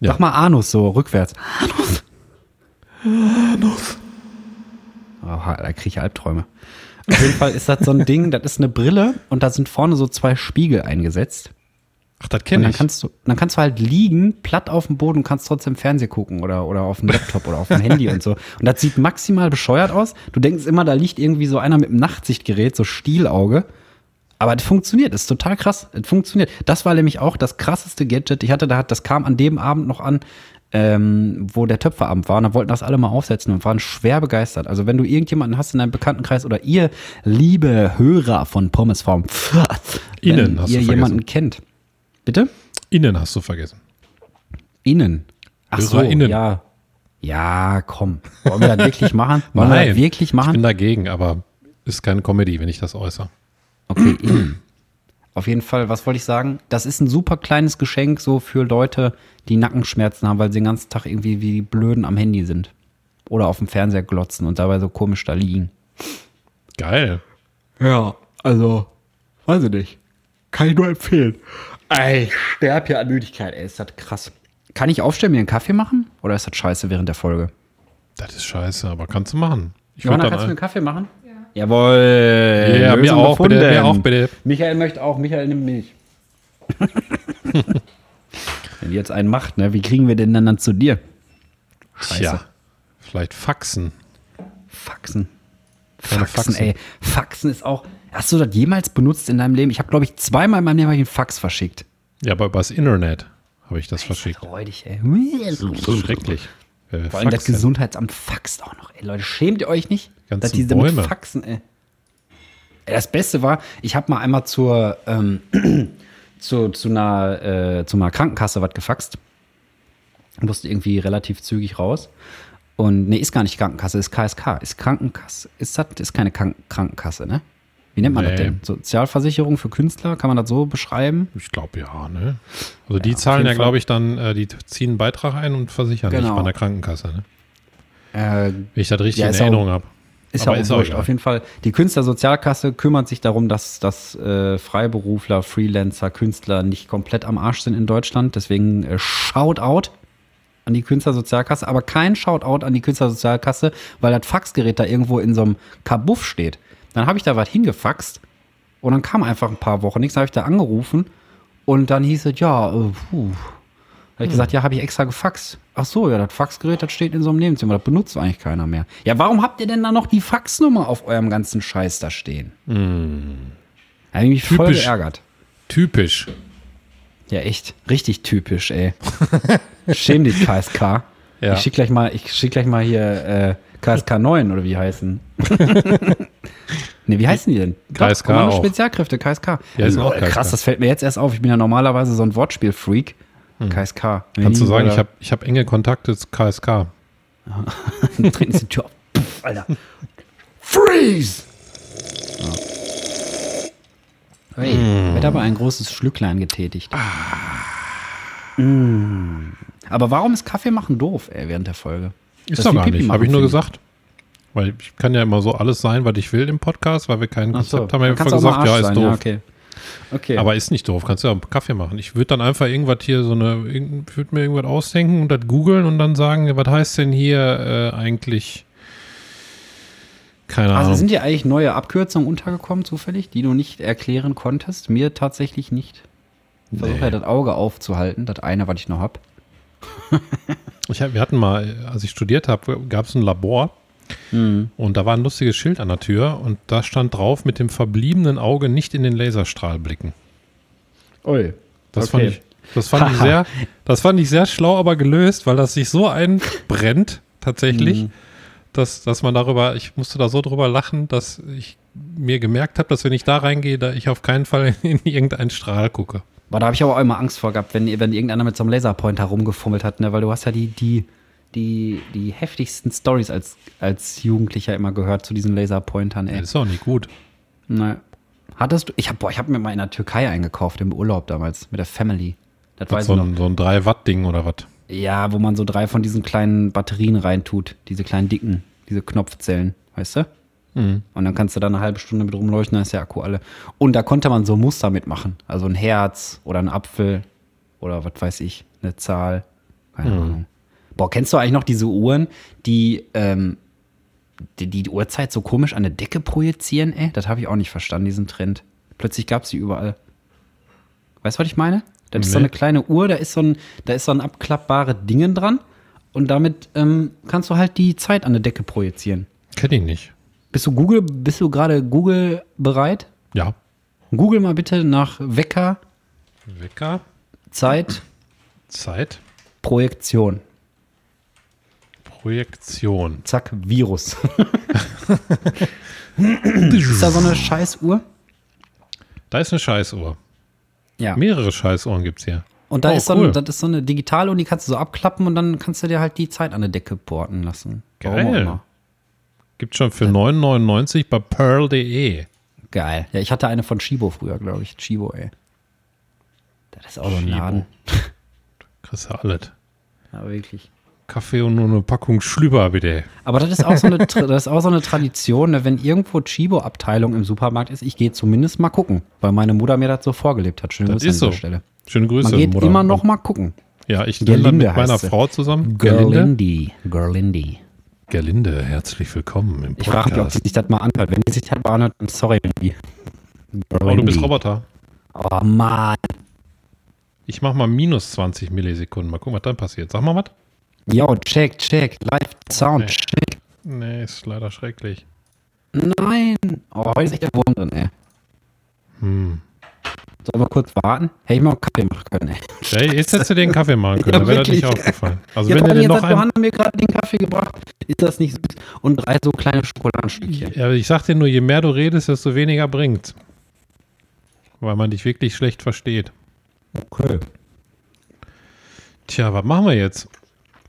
Ja. Mach mal Anus so, rückwärts. Anus. Anus. Oh, da kriege ich Albträume. Auf jeden Fall ist das so ein Ding, das ist eine Brille und da sind vorne so zwei Spiegel eingesetzt. Ach, das kenne dann ich. kannst du, dann kannst du halt liegen, platt auf dem Boden und kannst trotzdem Fernsehen gucken oder, oder auf dem Laptop oder auf dem Handy und so. Und das sieht maximal bescheuert aus. Du denkst immer, da liegt irgendwie so einer mit einem Nachtsichtgerät, so Stielauge. Aber das funktioniert, das ist total krass. Das funktioniert. Das war nämlich auch das krasseste Gadget. Ich hatte da, das kam an dem Abend noch an, ähm, wo der Töpferabend war. Und da wollten das alle mal aufsetzen und waren schwer begeistert. Also wenn du irgendjemanden hast in deinem Bekanntenkreis oder ihr, liebe Hörer von Pommesfarm, Innen wenn hast du ihr vergessen. jemanden kennt. Bitte? Innen hast du vergessen. Innen. Ach so, HörerInnen. ja. Ja, komm. Wollen wir das wirklich machen? Wollen wir das wirklich ich bin machen? dagegen, aber ist keine Comedy, wenn ich das äußere. Okay. Auf jeden Fall, was wollte ich sagen? Das ist ein super kleines Geschenk so für Leute, die Nackenschmerzen haben, weil sie den ganzen Tag irgendwie wie Blöden am Handy sind. Oder auf dem Fernseher glotzen und dabei so komisch da liegen. Geil. Ja, also, weiß ich nicht. Kann ich nur empfehlen. Ey, ich sterb hier an Müdigkeit, ey, ist das krass. Kann ich aufstehen, mir einen Kaffee machen? Oder ist das scheiße während der Folge? Das ist scheiße, aber kannst du machen. Ich Johanna, kannst du mir einen Kaffee machen? Ja. Jawohl. Ja, mir auch, bitte, mir auch, bitte. Michael möchte auch, Michael nimmt Milch. Wenn ihr jetzt einen macht, ne, wie kriegen wir den denn dann zu dir? Scheiße. Tja, vielleicht Faxen. Faxen. Keine Faxen, Faxen. ey. Faxen ist auch. Hast du das jemals benutzt in deinem Leben? Ich habe, glaube ich, zweimal in meinem Leben einen Fax verschickt. Ja, aber übers Internet habe ich das verschickt. Freudig, ey. Das ist schrecklich. Äh, Vor allem das. Gesundheitsamt faxt auch noch. Ey, Leute, schämt ihr euch nicht? Ganzen dass diese mit Bäume. Faxen, ey. Das Beste war, ich habe mal einmal zur, ähm, zu, zu, einer, äh, zu einer Krankenkasse was gefaxt. Musste irgendwie relativ zügig raus. Und nee, ist gar nicht Krankenkasse, ist KSK. Ist Krankenkasse. Ist das ist keine Krank Krankenkasse, ne? Wie nennt man das Nee. denn? Sozialversicherung für Künstler? Kann man das so beschreiben? Ich glaube ja, ne? Also die zahlen ja, glaube ich, dann, äh, die ziehen einen Beitrag ein und versichern nicht Genau. bei einer Krankenkasse, ne? Äh, Wenn ich das richtig Ja, in Erinnerung habe. Ist Aber ja auch ist auch wurscht. Auf jeden Fall. Die Künstlersozialkasse kümmert sich darum, dass, dass äh, Freiberufler, Freelancer, Künstler nicht komplett am Arsch sind in Deutschland. Deswegen äh, Shoutout an die Künstlersozialkasse, aber kein Shoutout an die Künstlersozialkasse, weil das Faxgerät da irgendwo in so einem Kabuff steht. Dann habe ich da was hingefaxt und dann kam einfach ein paar Wochen nichts. Dann habe ich da angerufen und dann hieß es, ja, äh, puh. Da habe ich gesagt, ja, habe ich extra gefaxt. Ach so, ja, das Faxgerät, das steht in so einem Nebenzimmer, das benutzt eigentlich keiner mehr. Ja, warum habt ihr denn da noch die Faxnummer auf eurem ganzen Scheiß da stehen? Da habe ich mich voll Typisch. geärgert. Typisch. Ja, echt. Richtig typisch, ey. Schäm dich, KSK. Ja. Ich schick gleich mal, ich schick gleich mal hier äh, KSK 9 oder wie heißen. ne, wie heißen die denn? KSK Kommando auch. Spezialkräfte, KSK. Ja, ist auch KSK. Krass, das fällt mir jetzt erst auf. Ich bin ja normalerweise so ein Wortspiel-Freak. KSK. Hm. Kannst du sagen, ich habe ich hab enge Kontakte zu KSK. Dann treten sie die Tür auf. Pff, Alter. Freeze! Ja. Hey, wird aber ein großes Schlücklein getätigt. Mm. Aber warum ist Kaffee machen doof, ey, während der Folge? Ist Das doch gar nicht. Habe ich nur gesagt. Weil ich kann ja immer so alles sein, was ich will im Podcast, weil wir kein Ach so, Konzept haben. Einfach mal gesagt, ja, ist sein. doof. okay. Okay. Aber ist nicht doof, kannst du ja Kaffee machen. Ich würde dann einfach irgendwas hier so eine, ich würde mir irgendwas ausdenken und das googeln und dann sagen, was heißt denn hier äh, eigentlich? Keine also Ahnung. sind dir eigentlich neue Abkürzungen untergekommen, zufällig, die du nicht erklären konntest? Mir tatsächlich nicht. Ich versuche Nee. ja das Auge aufzuhalten, das eine, was ich noch habe. Ich hab, wir hatten mal, als ich studiert habe, gab es ein Labor Mhm. und da war ein lustiges Schild an der Tür und da stand drauf, mit dem verbliebenen Auge nicht in den Laserstrahl blicken. Ui. Das Okay. fand ich, das fand ich sehr, das fand ich sehr schlau, aber gelöst, weil das sich so einbrennt tatsächlich, Mhm. dass, dass man darüber, ich musste da so drüber lachen, dass ich mir gemerkt habe, dass wenn ich da reingehe, da ich auf keinen Fall in irgendeinen Strahl gucke. Boah, da habe ich aber auch immer Angst vor gehabt, wenn, wenn irgendeiner mit so einem Laserpointer rumgefummelt hat, ne? weil du hast ja die, die, die, die heftigsten Stories als, als Jugendlicher immer gehört zu diesen Laserpointern, ey. Das ist auch nicht gut. Ne. Hattest du, ich habe hab mir mal in der Türkei eingekauft im Urlaub damals mit der Family. Das weiß so, ich noch. ein, so ein 3-Watt-Ding oder was? Ja, wo man so drei von diesen kleinen Batterien reintut, diese kleinen dicken, diese Knopfzellen, weißt du? Mhm. Und dann kannst du da eine halbe Stunde mit rumleuchten, dann ist der Akku alle. Und da konnte man so Muster mitmachen. Also ein Herz oder ein Apfel oder was weiß ich, eine Zahl. Keine Ahnung. Boah, kennst du eigentlich noch diese Uhren, die, ähm, die die Uhrzeit so komisch an der Decke projizieren, ey? Das habe ich auch nicht verstanden, diesen Trend. Plötzlich gab es die überall. Weißt du, was ich meine? Das ist so eine kleine Uhr, da ist so ein, da ist so ein abklappbare Dingen dran und damit ähm, kannst du halt die Zeit an der Decke projizieren. Kenn ich nicht. Bist du Google, bist du gerade Google bereit? Ja. Google mal bitte nach Wecker, Wecker, Zeit, Zeit, Projektion. Projektion. Zack, Virus. ist da so eine Scheißuhr? Da ist eine Scheißuhr. Ja. Mehrere Scheißuhren gibt es hier. Und da Oh, ist, so cool. ein, das ist so eine digitale und die kannst du so abklappen und dann kannst du dir halt die Zeit an der Decke porten lassen. Geil. Gibt schon für 9,99 bei pearl.de. Geil. Ja, ich hatte eine von Chibo früher, glaube ich. Chibo, ey. Das ist auch so ein. Laden. Kriegst du alles. Ja, wirklich. Kaffee und nur eine Packung Schlüpper, bitte. Aber das ist auch so eine, das ist auch so eine Tradition, ne? wenn irgendwo Chibo-Abteilung im Supermarkt ist, ich gehe zumindest mal gucken, weil meine Mutter mir das so vorgelebt hat. Schöne Das Grüße ist an so. dieser Stelle. Schöne Grüße. Man geht Mutter. immer noch mal gucken. Ja, ich bin dann Gerlinde mit meiner sie. Frau zusammen. Gerlinde. Gerlindy. Gerlinde, herzlich willkommen im Ich frage mich, ob Podcast. sie sich das mal anhört. Wenn die sich das mal anhört, dann sorry. Gerlindy. Oh, du bist Roboter. Oh Mann. Ich mach mal minus 20 Millisekunden. Mal gucken, was dann passiert. Sag mal was. Yo, check, check. Live Sound, Nee. check. Nee, ist leider schrecklich. Nein. Oh, heute ist echt der Wurm drin, ey. Hm. Sollen wir kurz warten? Hätte ich mal einen Kaffee machen können, ey. Ey, jetzt hättest du den Kaffee machen können, Ja, dann wäre das nicht aufgefallen. Also Ja, wenn du den noch hat Johanna mir gerade den Kaffee gebracht. Ist das nicht süß? Und drei so kleine Schokoladenstückchen. ja, ich sag dir nur, je mehr du redest, desto weniger bringt. Weil man dich wirklich schlecht versteht. Okay. Tja, was machen wir jetzt?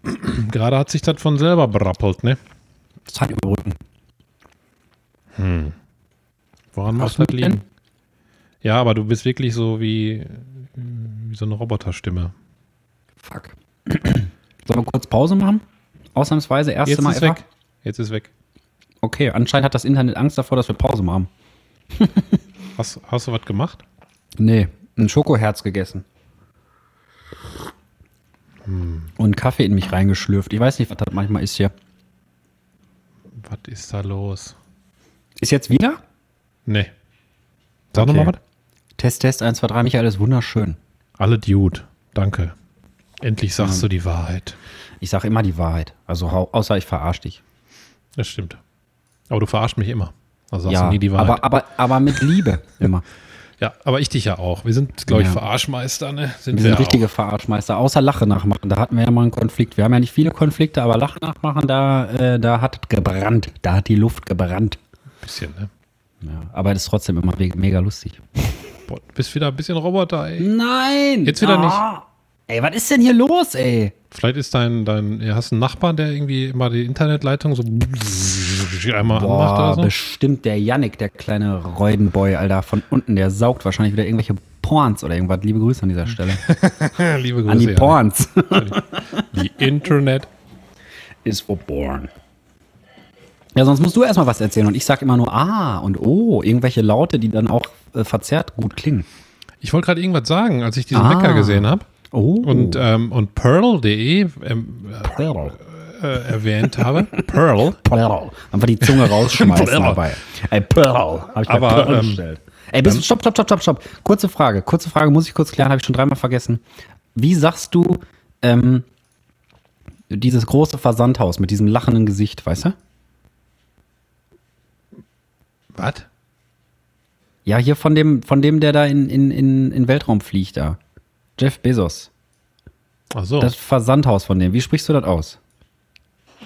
Gerade hat sich das von selber berappelt, ne? Zeit überbrücken. Woran Was macht das mit denn? liegen? Ja, aber du bist wirklich so wie, wie so eine Roboterstimme. Fuck. Sollen wir kurz Pause machen? Ausnahmsweise, erste Jetzt Mal ist ever. weg. Jetzt ist weg. Okay, anscheinend hat das Internet Angst davor, dass wir Pause machen. Hast, hast du was gemacht? Nee, ein Schokoherz gegessen. Und Kaffee in mich reingeschlürft. Ich weiß nicht, was das manchmal ist hier. Was ist da los? Ist jetzt wieder? Nee. Sag Okay. nochmal was. Test, Test, 1, 2, 3. Michael ist wunderschön. Alle Dude. Danke. Endlich sagst du die Wahrheit. Ich sage immer die Wahrheit. Also außer ich verarsche dich. Das stimmt. Aber du verarschst mich immer. Also sagst ja, du nie die Wahrheit. aber, aber, aber mit Liebe immer. Ja, aber ich dich ja auch. Wir sind, glaube ich, Ja. Verarschmeister, ne? Wir sind richtige Verarschmeister. Außer Lache nachmachen. Da hatten wir ja mal einen Konflikt. Wir haben ja nicht viele Konflikte, aber Lache nachmachen, da, äh, da hat es gebrannt. Da hat die Luft gebrannt. Auch. Bisschen, ne? Ja, aber das ist trotzdem immer me- mega lustig. Boah, du bist wieder ein bisschen Roboter, ey. Nein! Jetzt wieder nicht. Ey, was ist denn hier los, ey? Vielleicht ist dein, dein, hast einen Nachbarn, der irgendwie immer die Internetleitung so einmal anmacht Boah, oder so? bestimmt der Yannick, der kleine Räudenboy, Alter, von unten, der saugt wahrscheinlich wieder irgendwelche Porns oder irgendwas. Liebe Grüße an dieser Stelle. Liebe Grüße. an die. Porns. Die Internet. Is for born. Ja, sonst musst du erstmal was erzählen und ich sag immer nur ah und oh, irgendwelche Laute, die dann auch äh, verzerrt gut klingen. Ich wollte gerade irgendwas sagen, als ich diesen Ah. Wecker gesehen habe Oh. und, ähm, und Pearl.de ähm, Pearl. äh, erwähnt habe. Pearl. Pearl. Einfach die Zunge rausschmeißen Pearl. dabei. Ey, Pearl. Hab ich Aber, Pearl ähm, bestellt. Ey, bist, stopp, stopp, stopp, stopp, stopp. Kurze Frage. Kurze Frage muss ich kurz klären, habe ich schon dreimal vergessen. Wie sagst du ähm, dieses große Versandhaus mit diesem lachenden Gesicht, weißt du? Was? Ja, hier von dem, von dem, der da in, in, in, in Weltraum fliegt da. Jeff Bezos. Ach so. Das Versandhaus von dem. Wie sprichst du das aus?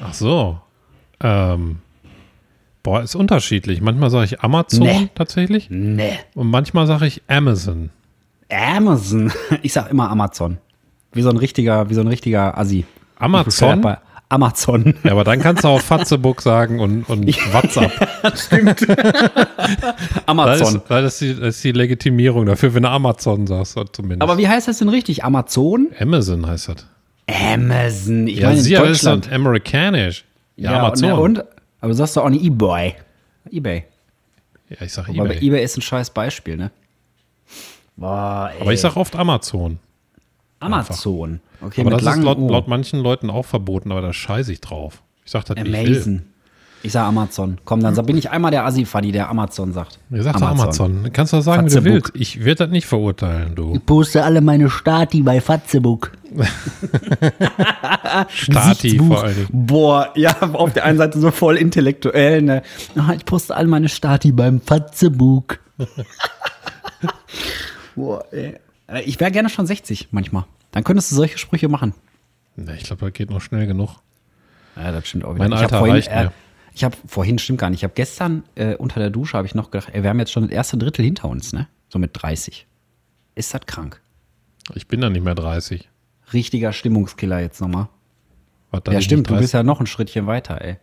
Ach so. Ähm, boah, ist unterschiedlich. Manchmal sage ich Amazon Nee. tatsächlich Nee. und manchmal sage ich Amazon. Amazon. Ich sag immer Amazon. Wie so ein richtiger, wie so ein richtiger Assi. Amazon? Bei Amazon. Ja, aber dann kannst du auch Fatzebook sagen und, und WhatsApp. Stimmt. Das Amazon. ist, das, ist die, das ist die Legitimierung dafür, wenn du Amazon sagst, zumindest. Aber wie heißt das denn richtig? Amazon? Amazon heißt das. Amazon. Ich Ja, meine in sie ist Deutschland. das amerikanisch. Ja, und, Amazon. und? Aber du sagst doch auch nicht eBay. Ebay. Ja, ich sag Aber bei eBay. eBay ist ein scheiß Beispiel, ne? Boah. Aber ich sag oft Amazon. Amazon. Okay, aber mit das ist laut, laut manchen Leuten auch verboten, aber da scheiße ich drauf. Ich sag das, wie ich will. Amazon. Ich sag Amazon. Komm, dann bin ich einmal der Assi-Faddy, der Amazon sagt. Ihr sagt Amazon. Amazon. Kannst du sagen, wie du Fatzebook. willst. Ich werde das nicht verurteilen, du. poste alle meine Stati bei Fatzebook. Stati vor allen Dingen. Boah, ja, auf der einen Seite so voll intellektuell, ne? Ah, Ich poste all meine Stati beim Fatzebook. Boah, ey. Äh, Ich wäre gerne schon 60 manchmal. Dann könntest du solche Sprüche machen. Ne, ich glaube, das geht noch schnell genug. Ja, das stimmt auch wieder. Mein ich Alter vorhin, reicht äh, mir. Ich habe vorhin, stimmt gar nicht, ich habe gestern äh, unter der Dusche habe ich noch gedacht, ey, wir haben jetzt schon das erste Drittel hinter uns, ne? So mit 30. Ist das krank? Ich bin dann nicht mehr 30. Richtiger Stimmungskiller jetzt nochmal. Was Ja, stimmt, du 30? bist ja noch ein Schrittchen weiter, ey.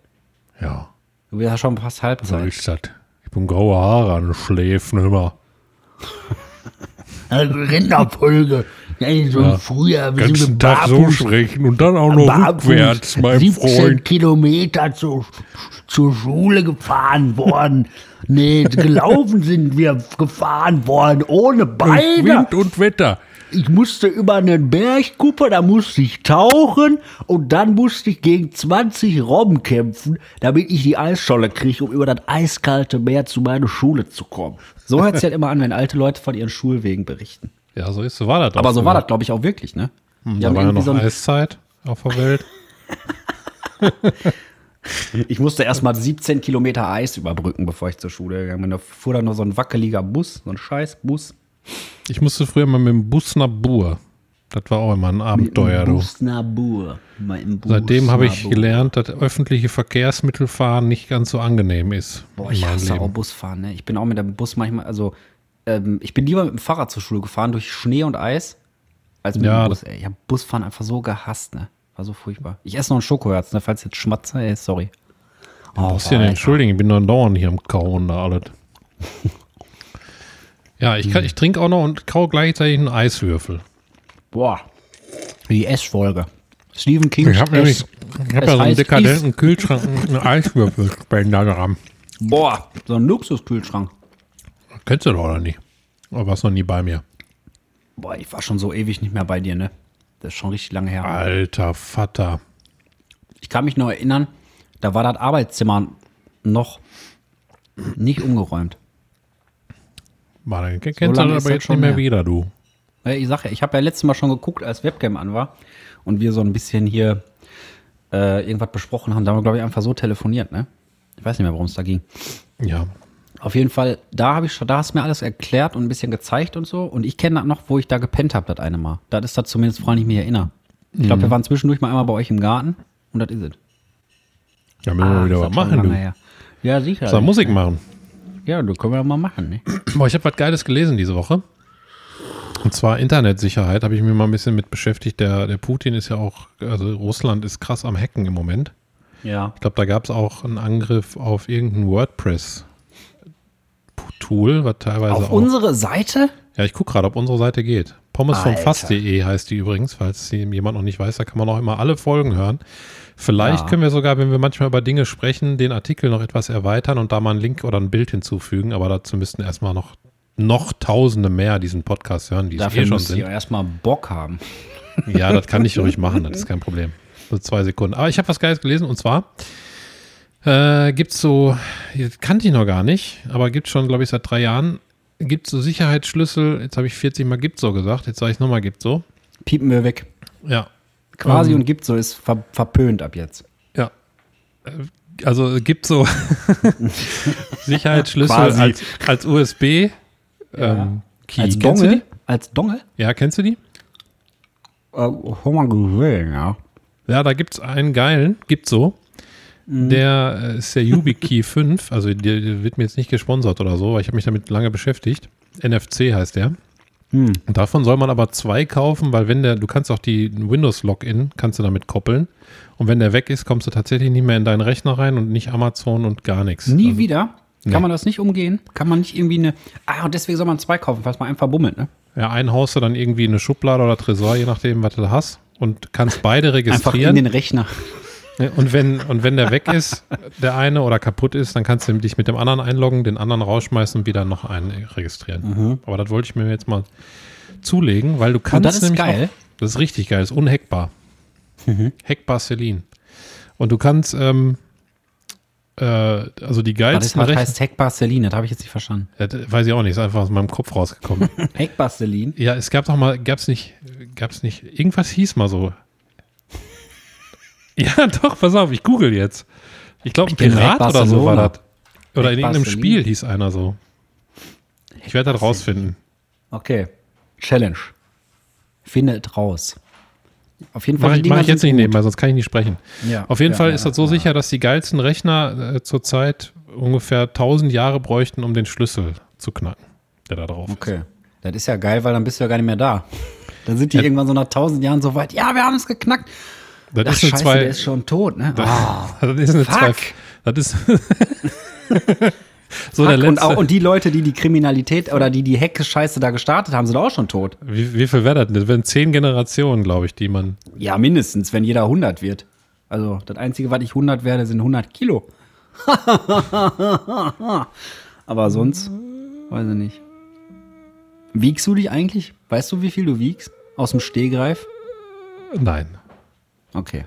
Ja, Du bist ja schon fast Halbzeit. ist das. Ich bin graue Haare an den Schläfen immer. Rinderfolge. Ja, so Ja. früher, wir sind Ganzen mit Tag so sprechen und dann auch noch Barfuß rückwärts, mein 17 Freund. Kilometer zu, zur Schule gefahren worden. Nee, gelaufen sind wir gefahren worden, ohne Beine. Wind und Wetter. Ich musste über einen Bergkuppe, da musste ich tauchen und dann musste ich gegen 20 Robben kämpfen, damit ich die Eisscholle kriege, um über das eiskalte Meer zu meiner Schule zu kommen. So hört es halt immer an, wenn alte Leute von ihren Schulwegen berichten. Ja, so ist, so war das Aber so war das, glaube ich, auch wirklich, ne? Die Da war ja noch so Eiszeit auf der Welt. ich musste erst mal 17 Kilometer Eis überbrücken, bevor ich zur Schule gegangen bin. Da fuhr dann nur so ein wackeliger Bus, so ein scheiß Bus. Ich musste früher mal mit dem Bus nach Bur. Das war auch immer ein Abenteuer, du. Busnabur. Mein Seitdem habe ich gelernt, dass öffentliche Verkehrsmittelfahren nicht ganz so angenehm ist. Boah, ich hasse auch. Busfahren, ne? Ich bin auch mit dem Bus manchmal, also ähm, ich bin lieber mit dem Fahrrad zur Schule gefahren durch Schnee und Eis, als mit Ja, dem Bus. Ey. Ich habe Busfahren einfach so gehasst, ne? War so furchtbar. Ich esse noch ein Schokoherz, ne? Falls jetzt schmatze, ey, sorry. Du musst ja entschuldigen, ich bin dann dauernd hier am Kauen da alles. ja, ich, kann- ich trinke auch noch und kau gleichzeitig einen Eiswürfel. Boah. Die S-Folge. Stephen King. Ich habe nämlich, ich habe es ja so einen heißt dekadenten Kühlschrank, einen Eiswürfelspender dran. Boah, so ein Luxuskühlschrank. Kennst du doch oder nicht? Aber warst noch nie bei mir. Boah, ich war schon so ewig nicht mehr bei dir, ne? Das ist schon richtig lange her. Alter Vater. Ich kann mich noch erinnern, da war das Arbeitszimmer noch nicht umgeräumt. Mann, kennst lange du ist aber das jetzt schon nicht mehr her. wieder, du. Ja, Ich sag ja, ich habe ja letztes Mal schon geguckt, als Webcam an war und wir so ein bisschen hier äh, irgendwas besprochen haben. Da haben wir, glaube ich, einfach so telefoniert, ne? Ich weiß nicht mehr, worum es da ging. Ja. Auf jeden Fall, da habe ich schon, da hast du mir alles erklärt und ein bisschen gezeigt und so. Und ich kenne das noch, wo ich da gepennt habe, das eine Mal. Das ist das zumindest, woran ich mich erinnere. Ich glaube, wir waren zwischendurch mal einmal bei euch im Garten und das ist es. Ja, müssen wir Ah, wieder was das machen, du. Ja, sicher. Soll Musik machen. Ja, du können wir mal machen, ne? Boah, ich habe was Geiles gelesen diese Woche. Und zwar Internetsicherheit, habe ich mir mal ein bisschen mit beschäftigt. Der, der Putin ist ja auch, also Russland ist krass am Hacken im Moment. Ja. Ich glaube, da gab es auch einen Angriff auf irgendein WordPress-Tool, was teilweise Auf auch. unsere Seite? Ja, ich gucke gerade, ob unsere Seite geht. Pommes vom Alter. Fass.de heißt die übrigens, falls jemand noch nicht weiß, da kann man auch immer alle Folgen hören. Vielleicht Ja. können wir sogar, wenn wir manchmal über Dinge sprechen, den Artikel noch etwas erweitern und da mal einen Link oder ein Bild hinzufügen, aber dazu müssten erstmal noch, noch Tausende mehr diesen Podcast hören, die es Dafür eh schon sind. erstmal Bock haben. Ja, das kann ich ruhig machen, das ist kein Problem. So zwei Sekunden. Aber ich habe was Geiles gelesen und zwar äh, gibt es so, kannte ich noch gar nicht, aber gibt schon, glaube ich, seit drei Jahren, gibt es so Sicherheitsschlüssel, jetzt habe ich 40 Mal gibt so gesagt, jetzt sage ich nochmal gibt so. Piepen wir weg. Ja. Quasi Ähm, und gibt so ist ver verpönt ab jetzt. Ja. Äh, Also gibt so Sicherheitsschlüssel als, als USB. Ähm, Key. Als Dongle? Als Dongle? Ja, kennst du die? Äh, haben wir gesehen, ja. Ja, da gibt es einen geilen, gibt so. Der äh, ist der YubiKey 5, also der, der wird mir jetzt nicht gesponsert oder so, weil ich habe mich damit lange beschäftigt. NFC heißt der. Und davon soll man aber zwei kaufen, weil wenn der, du kannst auch die Windows-Login, kannst du damit koppeln. Und wenn der weg ist, kommst du tatsächlich nicht mehr in deinen Rechner rein und nicht Amazon und gar nichts. Nie Also, wieder? Kann Nee. man das nicht umgehen? Kann man nicht irgendwie eine. Ah, und deswegen soll man zwei kaufen, falls man einen verbummelt, ne? Ja, einen haust du dann irgendwie in eine Schublade oder Tresor, je nachdem, was du hast. Und kannst beide Einfach in registrieren. den Rechner. Und wenn, und wenn der weg ist, der eine oder kaputt ist, dann kannst du dich mit dem anderen einloggen, den anderen rausschmeißen und wieder noch einen registrieren. Aber das wollte ich mir jetzt mal zulegen, weil du kannst Mhm. das ist nämlich geil. Mhm. Auch, das ist richtig geil, das ist unhackbar. Hackbar Celine. Und du kannst, ähm, äh, also die geilsten was heißt Hackbar Celine? Das habe ich jetzt nicht verstanden. Das weiß ich auch nicht, ist einfach aus meinem Kopf rausgekommen. Hackbar Celine? ja, es gab doch mal, gab es nicht, gab es nicht, irgendwas hieß mal so. Ja, doch, pass auf, ich google jetzt. Ich glaube, ein Pirat oder so war das. Oder in irgendeinem. Spiel hieß einer so. Ich werde das rausfinden. Okay. Challenge. Findet raus. Auf jeden Fall. Mach, die ich- mach ich jetzt nicht gut. nebenbei, sonst kann ich nicht sprechen. Ja. Auf jeden Ja, Fall ja, ist das so sicher, dass die geilsten Rechner äh, zurzeit ungefähr 1000 Jahre bräuchten, um den Schlüssel zu knacken, der da drauf ist. Okay. Das ist ja geil, weil dann bist du ja gar nicht mehr da. Dann sind die irgendwann so nach tausend Jahren so weit. Ja, wir haben es geknackt. Das Ach, ist scheiße, zwei, der ist schon tot, ne? Ah. das ist eine zwei, fuck. das ist so der Fuck, und, letzte. auch, und die Leute, die die Kriminalität oder die die Hecke-Scheiße da gestartet haben, sind auch schon tot. Wie, wie viel wäre das? denn? Das wären zehn Generationen, glaube ich, die man. Ja, mindestens, wenn jeder 100 wird. Also, das Einzige, was ich 100 werde, sind 100 Kilo. Aber sonst, weiß ich nicht. Wiegst du dich eigentlich? Weißt du, wie viel du wiegst? Aus dem Stehgreif? Nein. Okay.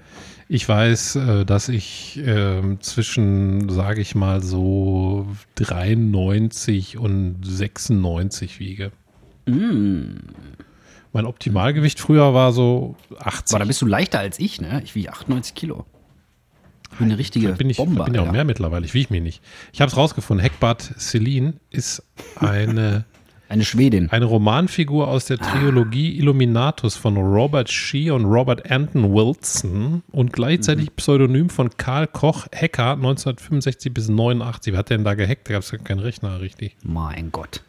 Ich weiß, äh, dass ich ähm, zwischen, sage ich mal, so 93 und 96 wiege. Mein Optimalgewicht früher war so 80. Aber da bist du leichter als ich, ne? Ich wiege 98 Kilo. Ich bin eine richtige bin ich, Bombe. bin ja auch mehr mittlerweile. Ich wiege mich nicht. Ich habe es rausgefunden. Heckbart Celine ist eine, Eine Schwedin. eine Romanfigur aus der Trilogie Illuminatus von Robert Shee und Robert Anton Wilson und gleichzeitig Pseudonym von Karl Koch Hacker 1965 bis 89. Wer hat denn da gehackt? Da gab es ja keinen Rechner, richtig. Mein Gott.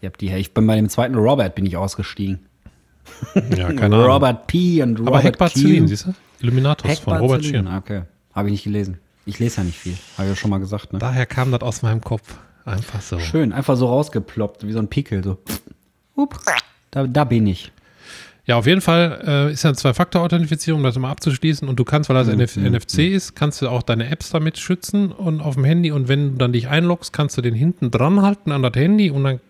Ich, hab die, ich bin bei dem zweiten Robert bin ich ausgestiegen. Ja, keine Ahnung. Robert P. und Robert Aber. Celine, siehst du? Illuminatus von Heckbart Robert. Shee. Okay. Habe ich nicht gelesen. Ich lese ja nicht viel. Habe ich ja schon mal gesagt, ne? Daher kam das aus meinem Kopf. Einfach so. Schön, einfach so rausgeploppt, wie so ein Pickel. So. Da, da bin ich. Ja, auf jeden Fall äh, ist ja eine Zwei-Faktor-Authentifizierung, um das mal abzuschließen. Und du kannst, weil das NF NFC ist, kannst du auch deine Apps damit schützen und auf dem Handy. Und wenn du dann dich einloggst, kannst du den hinten dran halten an das Handy und dann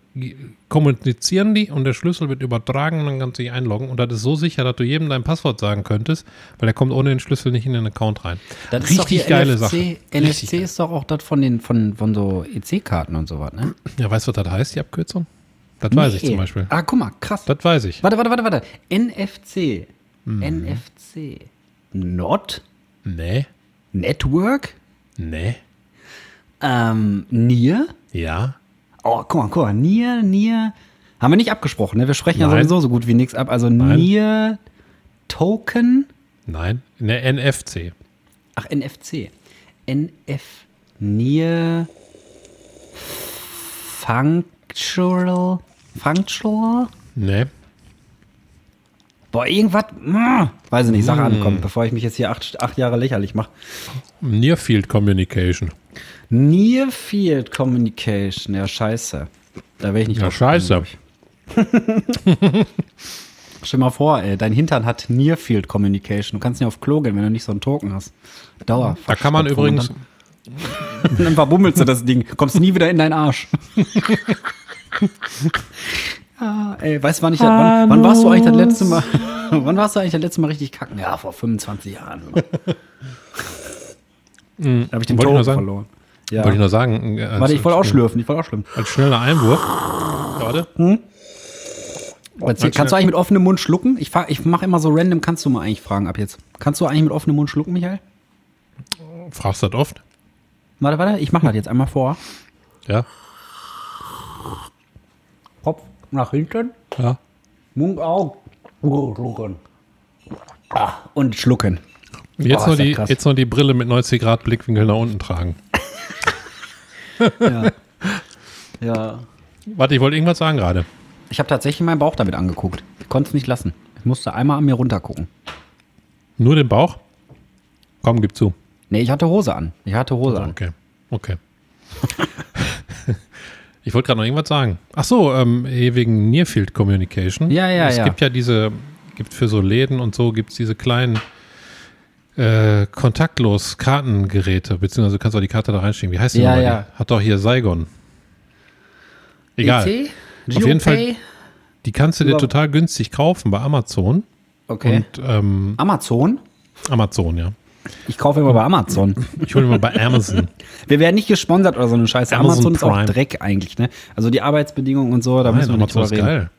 kommunizieren die und der Schlüssel wird übertragen und dann kannst du dich einloggen. Und das ist so sicher, dass du jedem dein Passwort sagen könntest, weil der kommt ohne den Schlüssel nicht in den Account rein. Das ist Richtig hier geile NFC, Sache. NFC Richtig ist doch auch das von den von, von so EC-Karten und so was, ne? Ja, weißt du, was das heißt, die Abkürzung? Das weiß ich Nee. zum Beispiel. Ah, guck mal, krass. Das weiß ich. Warte, warte, warte, warte. NFC. Mhm. NFC. Not Nee, Network. nee, Ähm, Nier. ja. Oh, guck mal, guck mal. Nier, Nier. Haben wir nicht abgesprochen, ne? Wir sprechen ja Nein. sowieso so gut wie nichts ab. Also Nein. Nier Token. Nein, ne, NFC. Ach, NFC. NF. Nier Functional. Functional? Nee. Boah, irgendwas. mm, Weiß ich nicht, Sache Mm. ankommt, bevor ich mich jetzt hier acht, acht Jahre lächerlich mache. Near Field Communication. Near Field Communication. Ja, scheiße. Da wäre ich nicht Ja, scheiße. Stell mal vor, ey, dein Hintern hat Near Field Communication. Du kannst nicht auf Klo gehen, wenn du nicht so einen Token hast. Dauer. Da kann man übrigens, Und dann verbummelst du das Ding. Kommst nie wieder in deinen Arsch. ah, ey, weißt du, wann ich das, wann, wann warst du eigentlich das letzte Mal, wann warst du eigentlich das letzte Mal richtig kacken? Ja, vor 25 Jahren. da habe ich den Token verloren. Ja. wollte ich nur sagen. äh, Warte, ich wollte auch schlürfen, ich wollte auch schlürfen. Als schneller Einwurf. Warte. Erzähl, kannst du eigentlich mit offenem Mund schlucken? Ich, ich mache immer so random, kannst du mal eigentlich fragen ab jetzt. Kannst du eigentlich mit offenem Mund schlucken, Michael? Fragst du das oft? Warte, warte, ich mache das jetzt einmal vor. Ja. Kopf nach hinten, Ja. Mund auf, schlucken. Ah, und schlucken. Jetzt, Boah, nur die, jetzt nur die Brille mit 90 Grad Blickwinkel nach unten tragen. Ja. ja. Warte, ich wollte irgendwas sagen gerade. Ich habe tatsächlich meinen Bauch damit angeguckt. Ich konnte es nicht lassen. Ich musste einmal an mir runtergucken. Nur den Bauch? Komm, gib zu. Nee, ich hatte Hose an. Ich hatte Hose an. Okay, okay. ich wollte gerade noch irgendwas sagen. Ach so, ähm, eh wegen Nearfield Communication. Ja, ja, es ja. gibt ja diese, gibt für so Läden und so, gibt es diese kleinen äh, kontaktlos Kartengeräte, beziehungsweise du kannst auch die Karte da reinstecken. Wie heißt die Ja, nochmal? ja. Hat doch hier Saigon. Egal. EC? Auf jeden Fall-? Die kannst du dir total günstig kaufen bei Amazon. Okay. Und ähm, Amazon? Amazon, ja. Ich kaufe immer bei Amazon. Ich hole mal bei Amazon. Wir werden nicht gesponsert oder so eine Scheiße. Amazon Amazon, ist auch. Dreck eigentlich, ne? Also die Arbeitsbedingungen und so, da Nein, müssen wir nicht Amazon drüber ist reden. geil.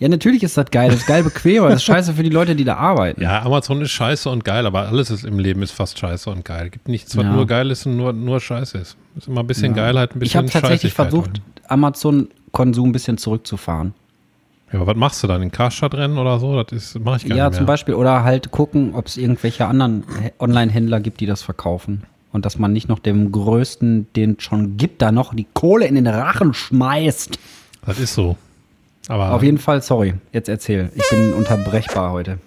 Ja, natürlich ist das geil. Das ist geil bequem, aber das ist scheiße für die Leute, die da arbeiten. Ja, Amazon ist scheiße und geil, aber alles ist im Leben ist fast scheiße und geil. Gibt nichts, was Ja. nur geil ist und nur, nur scheiße ist. Ist immer ein bisschen Ja. Geilheit, ein bisschen ich habe tatsächlich versucht. Amazon-Konsum ein bisschen zurückzufahren. Ja, aber was machst du dann? In Karstadt-Rennen oder so? Das ist, mache ich gar Ja, nicht mehr. zum Beispiel. Oder halt gucken, ob es irgendwelche anderen Online-Händler gibt, die das verkaufen. Und dass man nicht noch dem Größten, den es schon gibt, da noch die Kohle in den Rachen schmeißt. Das ist so. Aber Auf jeden Fall, sorry, jetzt erzähl. Ich bin unterbrechbar heute.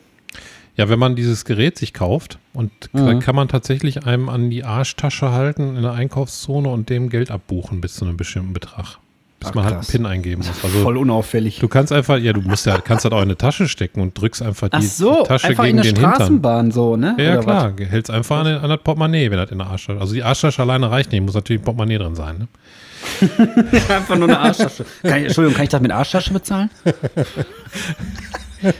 ja, wenn man dieses Gerät sich kauft und Mhm. kann man tatsächlich einem an die Arschtasche halten in der Einkaufszone und dem Geld abbuchen bis zu einem bestimmten Betrag. Bis Ach, man halt einen. PIN eingeben muss. Also Voll unauffällig. du kannst einfach, ja, du musst ja, kannst das auch in eine Tasche stecken und drückst einfach die so, Tasche einfach gegen in der den Hintern. Straßenbahn so, ne? Ja, Oder klar, hältst einfach an, an das Portemonnaie, wenn das in der Arschtasche. Also die Arschtasche alleine reicht nicht, muss natürlich ein Portemonnaie drin sein. Ne? Einfach nur eine Arschtasche. Kann ich, Entschuldigung, kann ich das mit Arschtasche bezahlen?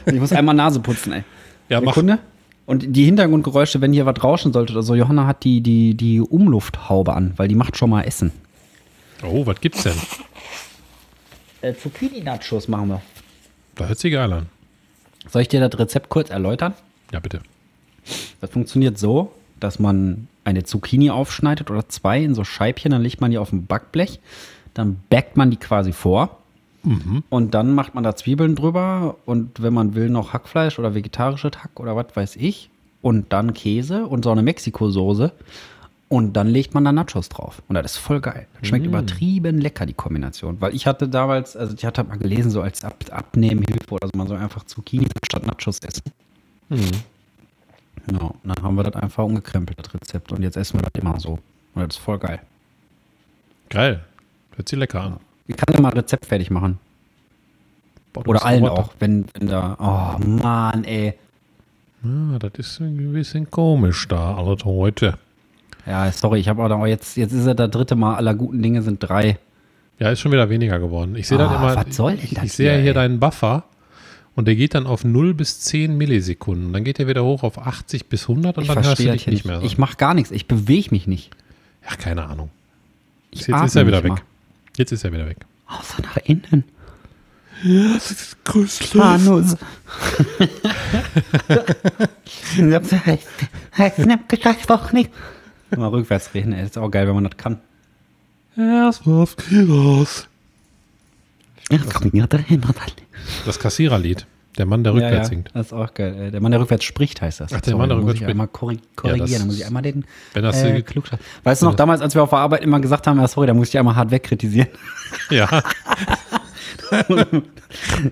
ich muss einmal Nase putzen, ey. Ja, mach. Sekunde. Und die Hintergrundgeräusche, wenn hier was rauschen sollte oder so, Johanna hat die, die, die Umlufthaube an, weil die macht schon mal Essen. Oh, was gibt's denn? Äh, Zucchini-Nachos machen wir. Da hört sich geil an. Soll ich dir das Rezept kurz erläutern? Ja, bitte. Das funktioniert so, dass man eine Zucchini aufschneidet oder zwei in so Scheibchen, dann legt man die auf ein Backblech, dann backt man die quasi vor. Und dann macht man da Zwiebeln drüber und wenn man will noch Hackfleisch oder vegetarisches Hack oder was weiß ich. Und dann Käse und so eine Mexiko-Soße. Und dann legt man da Nachos drauf. Und das ist voll geil. Das schmeckt übertrieben lecker, die Kombination. Weil ich hatte damals, also ich hatte mal gelesen, so als Ab Abnehmhilfe oder so, man soll einfach Zucchini statt Nachos essen. Ja, und dann haben wir das einfach umgekrempelt, das Rezept. Und jetzt essen wir das immer so. Und das ist voll geil. Geil. Hört sich lecker an. Ich kann ja mal ein Rezept fertig machen. Boah, Oder allen auch, wenn, wenn da. Oh Mann, ey. Ja, das ist ein bisschen komisch da, alles heute. Ja, sorry, ich habe auch jetzt, jetzt ist er das dritte Mal, aller guten Dinge sind drei. Ja, ist schon wieder weniger geworden. Ich sehe Ah, das immer. was soll denn ich, das ich sehe ja hier, hier ey? deinen Buffer und der geht dann auf 0 bis 10 Millisekunden. Dann geht er wieder hoch auf 80 bis 100 und Ich dann hörst du verstehe dich das nicht nicht. mehr. So. Ich mache gar nichts, ich bewege mich nicht. ja, keine Ahnung. Ich Jetzt ist er wieder nicht weg. mal. Jetzt ist er wieder weg. Außer nach innen. Das ist köstlich. Hanus. Mal rückwärts reden, ey. Ist auch geil, wenn man das kann. Erst auf raus. Ja, Das Kassiererlied. Der Mann, der rückwärts ja, singt. Das ist auch geil. ey. Der Mann, der rückwärts spricht, heißt das. Ach, der Mann, der rückwärts ich spricht. einmal korri korrigieren. das- da muss ich einmal den wenn das äh, Klugscheiß- Weißt du noch, damals, als wir auf der Arbeit immer gesagt haben, ja, sorry, da muss ich einmal hart wegkritisieren. Ja.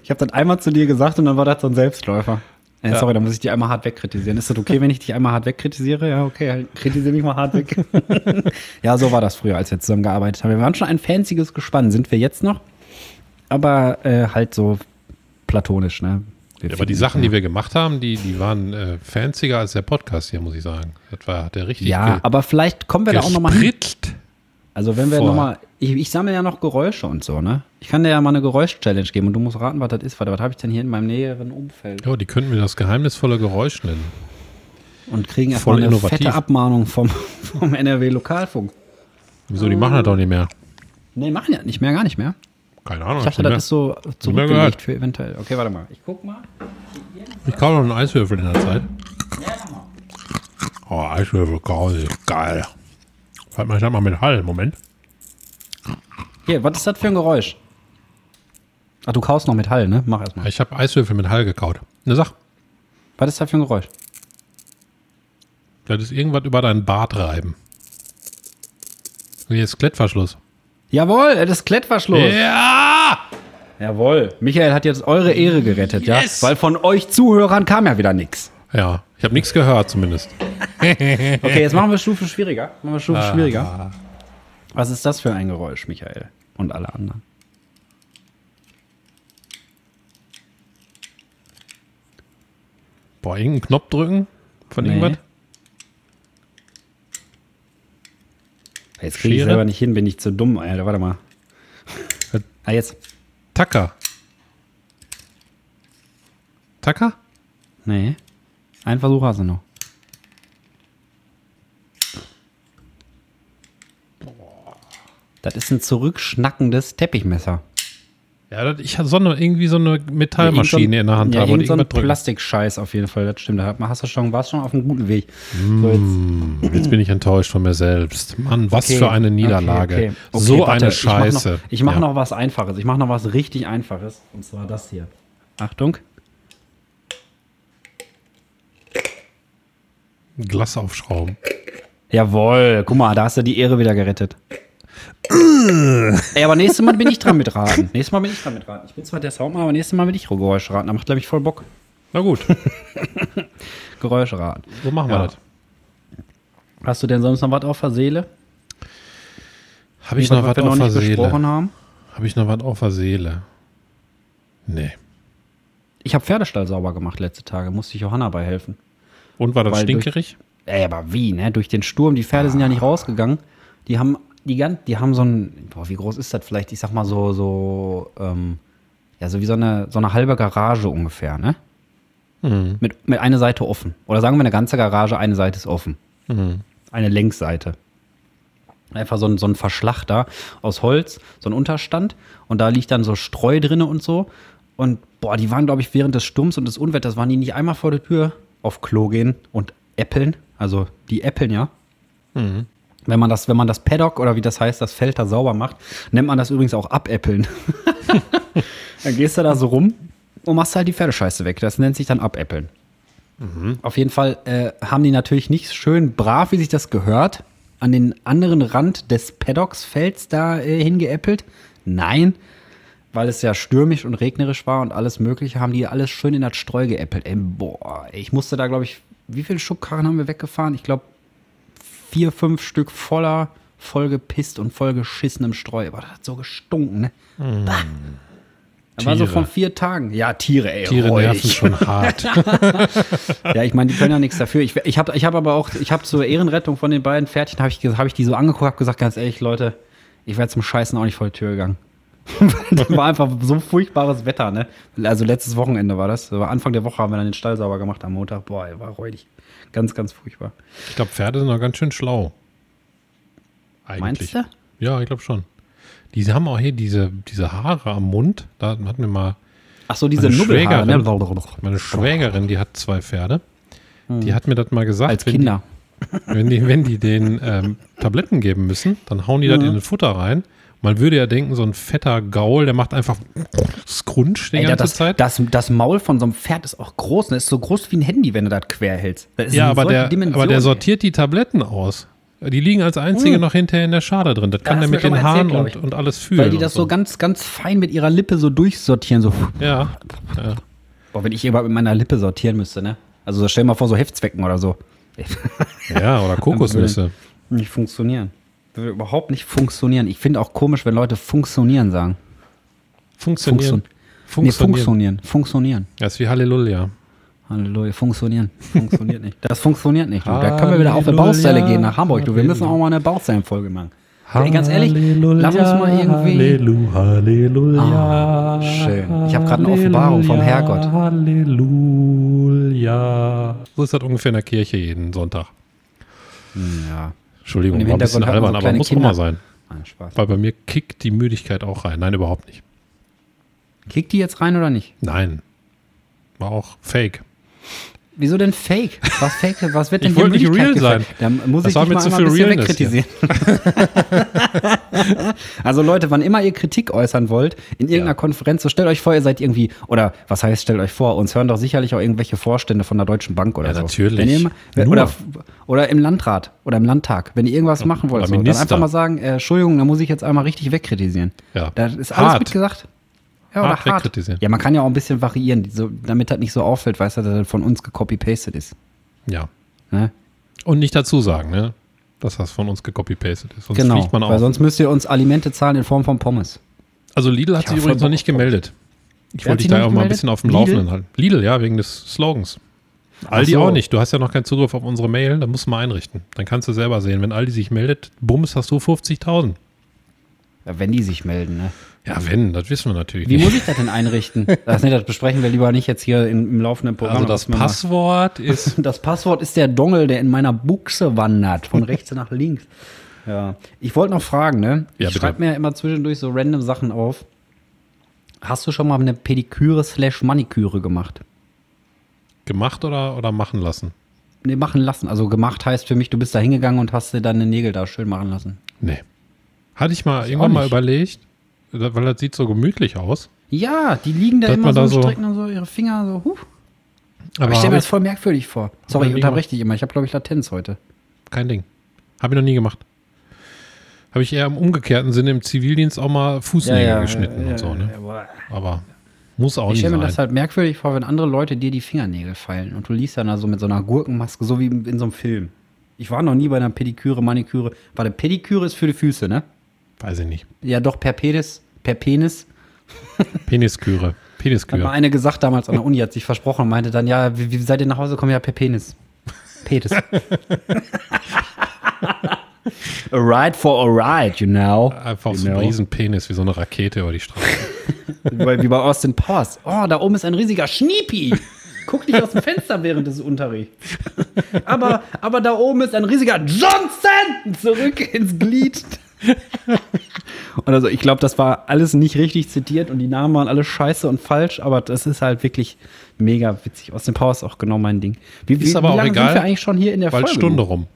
Ich habe das einmal zu dir gesagt und dann war das so ein Selbstläufer. Äh, Ja. Sorry, da muss ich dich einmal hart wegkritisieren. Ist das okay, wenn ich dich einmal hart wegkritisiere? Ja, okay, halt, kritisiere mich mal hart weg. ja, so war das früher, als wir zusammengearbeitet haben. Wir waren schon ein fancyes Gespann, sind wir jetzt noch. Aber äh, halt so platonisch, ne? Ja, aber die Sachen, die wir gemacht haben, die, die waren äh, fancier als der Podcast hier, muss ich sagen. Das war der richtig Ja, aber vielleicht kommen wir da auch nochmal hin. Also wenn wir nochmal, ich, ich sammle ja noch Geräusche und so, ne? Ich kann dir ja mal eine Geräusch-Challenge geben und du musst raten, was das ist. Warte, was habe ich denn hier in meinem näheren Umfeld? Ja, die könnten wir das geheimnisvolle Geräusch nennen. Und kriegen erstmal eine innovativ. fette Abmahnung vom, vom NRW Lokalfunk. Wieso, die machen das doch nicht mehr. Nee, machen ja nicht mehr, gar nicht mehr. Keine Ahnung. Ich dachte, das ist so zurückgelegt für eventuell. Okay, warte mal. Ich guck mal. Ich kaufe noch einen Eiswürfel in der Zeit. Oh, Eiswürfel, geil. geil. Warte mal, ich sag mal mit Hall. Moment. Hier, was ist das für ein Geräusch? Ach, du kaust noch mit Hall, ne? Mach erstmal. Ich habe Eiswürfel mit Hall gekaut. Ne, sag. Was ist das für ein Geräusch? Das ist irgendwas über deinen Bart reiben. Hier ist Klettverschluss. Jawohl, das ist Klettverschluss. Ja! Jawohl. Michael hat jetzt eure Ehre gerettet, Yes. ja? Weil von euch Zuhörern kam ja wieder nichts. Ja, ich habe nichts gehört zumindest. Okay, jetzt machen wir Stufe schwieriger. Machen wir Stufe Ah. schwieriger. Was ist das für ein Geräusch, Michael? Und alle anderen. Boah, irgendeinen Knopf drücken von Nee. irgendwas? Jetzt kriege ich selber nicht hin, bin ich zu dumm, Alter. Warte mal. Ah, jetzt. Tacker. Tacker? Nee. Ein Versuch hast du noch. Das ist ein zurückschnackendes Teppichmesser. Ja, ich hatte so eine, irgendwie so eine Metallmaschine in der Hand ja, habe und so ein. Plastikscheiß auf jeden Fall, das stimmt. Da hast du schon, warst schon auf einem guten Weg. So, jetzt, Hm, Jetzt bin ich enttäuscht von mir selbst. Mann, was Okay, für eine Niederlage. okay, okay. So warte, eine Scheiße. Ich mache noch, mach Ja. noch was Einfaches. Ich mache noch was richtig Einfaches. Und zwar das hier. Achtung. Glas aufschrauben. Jawohl. Guck mal, da hast du die Ehre wieder gerettet. Ey, aber nächstes Mal bin ich dran mit raten. Nächstes Mal bin ich dran mit raten. Ich bin zwar der Soundmann, aber nächstes Mal will ich Geräusche raten. Da macht, glaube ich, voll Bock. Na gut, Geräusche raten. so machen wir Ja. das. Hast du denn sonst noch was auf der Seele? Habe ich noch was auf der Seele? Habe ich noch was auf der Seele? Nee. Ich habe Pferdestall sauber gemacht letzte Tage. Musste ich Johanna bei helfen. Und war das Weil durch- stinkerig? Ey, aber wie, ne? Durch den Sturm, die Pferde sind ja nicht rausgegangen. Die haben die ganz, die haben so ein, boah, wie groß ist das vielleicht? Ich sag mal so, so, ähm, ja, so wie so eine, so eine halbe Garage ungefähr, ne? Mit, mit einer Seite offen. Oder sagen wir eine ganze Garage, eine Seite ist offen. Eine Längsseite. Einfach so ein, so ein Verschlag da aus Holz, so ein Unterstand. Und da liegt dann so Streu drinne und so. Und boah, die waren, glaube ich, während des Sturms und des Unwetters, waren die nicht einmal vor der Tür auf Klo gehen und äppeln. Also die äppeln ja. Wenn man das, wenn man das Paddock oder wie das heißt, das Feld da sauber macht, nennt man das übrigens auch abäppeln. dann gehst du da so rum und machst halt die Pferdescheiße weg. Das nennt sich dann abäppeln. Auf jeden Fall äh, haben die natürlich nicht schön brav, wie sich das gehört, an den anderen Rand des Paddocks-Felds da äh, hingeäppelt. Nein, weil es ja stürmisch und regnerisch war und alles Mögliche, haben die alles schön in das Streu geäppelt. Ey, boah, ey, ich musste da, glaube ich, wie viele Schubkarren haben wir weggefahren? Ich glaube, vier, fünf Stück voller, vollgepisst und vollgeschissenem Streu. Aber das hat so gestunken, ne? Bah. Das war so von vier Tagen. Ja, Tiere, ey. Tiere räudig. nerven schon hart. Ja, ich meine, die können ja nichts dafür. Ich, ich habe ich hab aber auch, ich habe zur Ehrenrettung von den beiden Pferdchen, habe ich, hab ich die so angeguckt, habe gesagt, ganz ehrlich, Leute, ich wäre zum Scheißen auch nicht vor die Tür gegangen. das war einfach so furchtbares Wetter, ne? Also letztes Wochenende war das. Anfang der Woche haben wir dann den Stall sauber gemacht am Montag. Boah, ey, war räudig. Ganz, ganz furchtbar. Ich glaube, Pferde sind noch ganz schön schlau. Meinst du? Ja, ich glaube schon. Die haben auch hier diese, diese Haare am Mund. Da hat mir mal Ach so, diese Meine Nubbelhaare, ne? meine Schwägerin, die hat zwei Pferde. Die hat mir das mal gesagt. Hm. Als wenn Kinder. Die, wenn, die, wenn die den ähm, Tabletten geben müssen, dann hauen die das in den Futter rein. Man würde ja denken, so ein fetter Gaul, der macht einfach Scrunch die Ey, ganze das, Zeit. Das, das Maul von so einem Pferd ist auch groß. Ne? Ist so groß wie ein Handy, wenn du das quer hältst. Das ja, aber der, aber der sortiert die Tabletten aus. Die liegen als einzige noch hinterher in der Schale drin. Das kann hast der mit den Haaren erzählt, und, und alles fühlen. Weil die das und so ganz, ganz fein mit ihrer Lippe so durchsortieren. So. Ja, ja. Boah, wenn ich überhaupt mit meiner Lippe sortieren müsste, ne? Also stell mal vor, so Heftzwecken oder so. ja, oder Kokosnüsse. Nicht funktionieren. Würde überhaupt nicht funktionieren. Ich finde auch komisch, wenn Leute funktionieren sagen. Funktionieren. Funktion- Nee, Funktionieren. funktionieren. Das ist wie Halleluja. Halleluja, funktionieren. Funktioniert nicht. Das funktioniert nicht. Da können wir wieder auf eine Halleluja, Baustelle gehen nach Hamburg. Du. Wir müssen auch mal eine Baustellenfolge machen. Ey, ganz ehrlich, lass uns mal irgendwie. Halleluja, Halleluja. Ah, schön. Ich hab grad eine Offenbarung vom Herrgott. Halleluja. So ist das ungefähr in der Kirche jeden Sonntag. Ja. Entschuldigung, war ein bisschen albern, aber muss Kinder. immer sein. Nein, Spaß. Weil bei mir kickt die Müdigkeit auch rein. Nein, überhaupt nicht. Kickt die jetzt rein oder nicht? Nein. War auch fake. Wieso denn Fake? Was Fake? Was wird denn Ich wollte nicht real sein. Da muss Das ich war dich mir mal zu einmal ein viel bisschen wegkritisieren. also Leute, wann immer ihr Kritik äußern wollt, in irgendeiner Ja. Konferenz, so stellt euch vor, ihr seid irgendwie, oder was heißt, stellt euch vor, uns hören doch sicherlich auch irgendwelche Vorstände von der Deutschen Bank oder Ja, so. natürlich. Wenn ihr, oder, oder im Landrat oder im Landtag, wenn ihr irgendwas machen wollt, so, dann einfach mal sagen, äh, Entschuldigung, da muss ich jetzt einmal richtig wegkritisieren. Ja. Da ist alles Hart. mitgesagt. Ja, oder hart hart. wegkritisieren. Ja, man kann ja auch ein bisschen variieren, so, damit das nicht so auffällt, weißt du, dass das von uns gecopy-pasted ist. Ja. Ne? Und nicht dazu sagen, ne? Dass das von uns gecopy-pasted ist. Sonst Genau, man weil auf. sonst müsst ihr uns Alimente zahlen in Form von Pommes. Also Lidl hat Ja, sich übrigens noch nicht gemeldet. Ich wollte dich da auch mal ein bisschen auf dem Lidl? Laufenden halten. Lidl, ja, wegen des Slogans. Aldi so. auch nicht. Du hast ja noch keinen Zugriff auf unsere Mail, da musst du mal einrichten. Dann kannst du selber sehen. Wenn Aldi sich meldet, bums, hast du 50.000. Ja, wenn die sich melden, ne? Ja, wenn, das wissen wir natürlich Wie nicht. muss ich das denn einrichten? Das, nee, das besprechen wir lieber nicht jetzt hier im, im laufenden Programm. Also das Passwort ist Das Passwort ist der Dongel, der in meiner Buchse wandert, von rechts nach links. Ja. Ich wollte noch fragen, ne? Ja, ich schreibe mir immer zwischendurch so random Sachen auf. Hast du schon mal eine Pediküre slash Maniküre gemacht? gemacht oder, oder machen lassen. Nee, machen lassen. Also gemacht heißt für mich, du bist da hingegangen und hast dir deine Nägel da schön machen lassen. Nee. Hatte ich mal Ich irgendwann mal überlegt, weil das sieht so gemütlich aus. Ja, die liegen da Dass immer so da und so- strecken dann so ihre Finger so. Huh. Aber Aber ich stelle mir das voll merkwürdig vor. Sorry, ich unterbreche dich immer. Ich habe, glaube ich, Latenz heute. kein Ding. Habe ich noch nie gemacht. Habe ich eher im umgekehrten Sinne im Zivildienst auch mal Fußnägel geschnitten und so, ne? Aber muss auch Ich nicht stelle mir das halt merkwürdig vor, wenn andere Leute dir die Fingernägel feilen und du liest dann da so mit so einer Gurkenmaske, so wie in so einem Film. Ich war noch nie bei einer Pediküre, Maniküre. Warte, Pediküre ist für die Füße, ne? Weiß ich nicht. Ja, doch, per Penis. Per Penis. Penisküre. Hat mal Penisküre. eine gesagt damals an der Uni, hat sich versprochen und meinte dann, ja, wie, wie seid ihr nach Hause gekommen? Ja, per Penis. Penis. a ride for a ride, you know. Einfach so Genau. ein riesen Penis wie so eine Rakete über die Straße. Wie bei, wie bei Austin Powers. Oh, da oben ist ein riesiger Schniepi. Guck nicht aus dem Fenster während des Unterrichts. Aber, aber da oben ist ein riesiger Johnson zurück ins Glied. Und also ich glaube, das war alles nicht richtig zitiert und die Namen waren alle scheiße und falsch, aber das ist halt wirklich mega witzig. Austin Powers ist auch genau mein Ding. Wie, wie, Ist aber wie auch lange egal, sind wir eigentlich schon hier in der Folge? Stunde rum.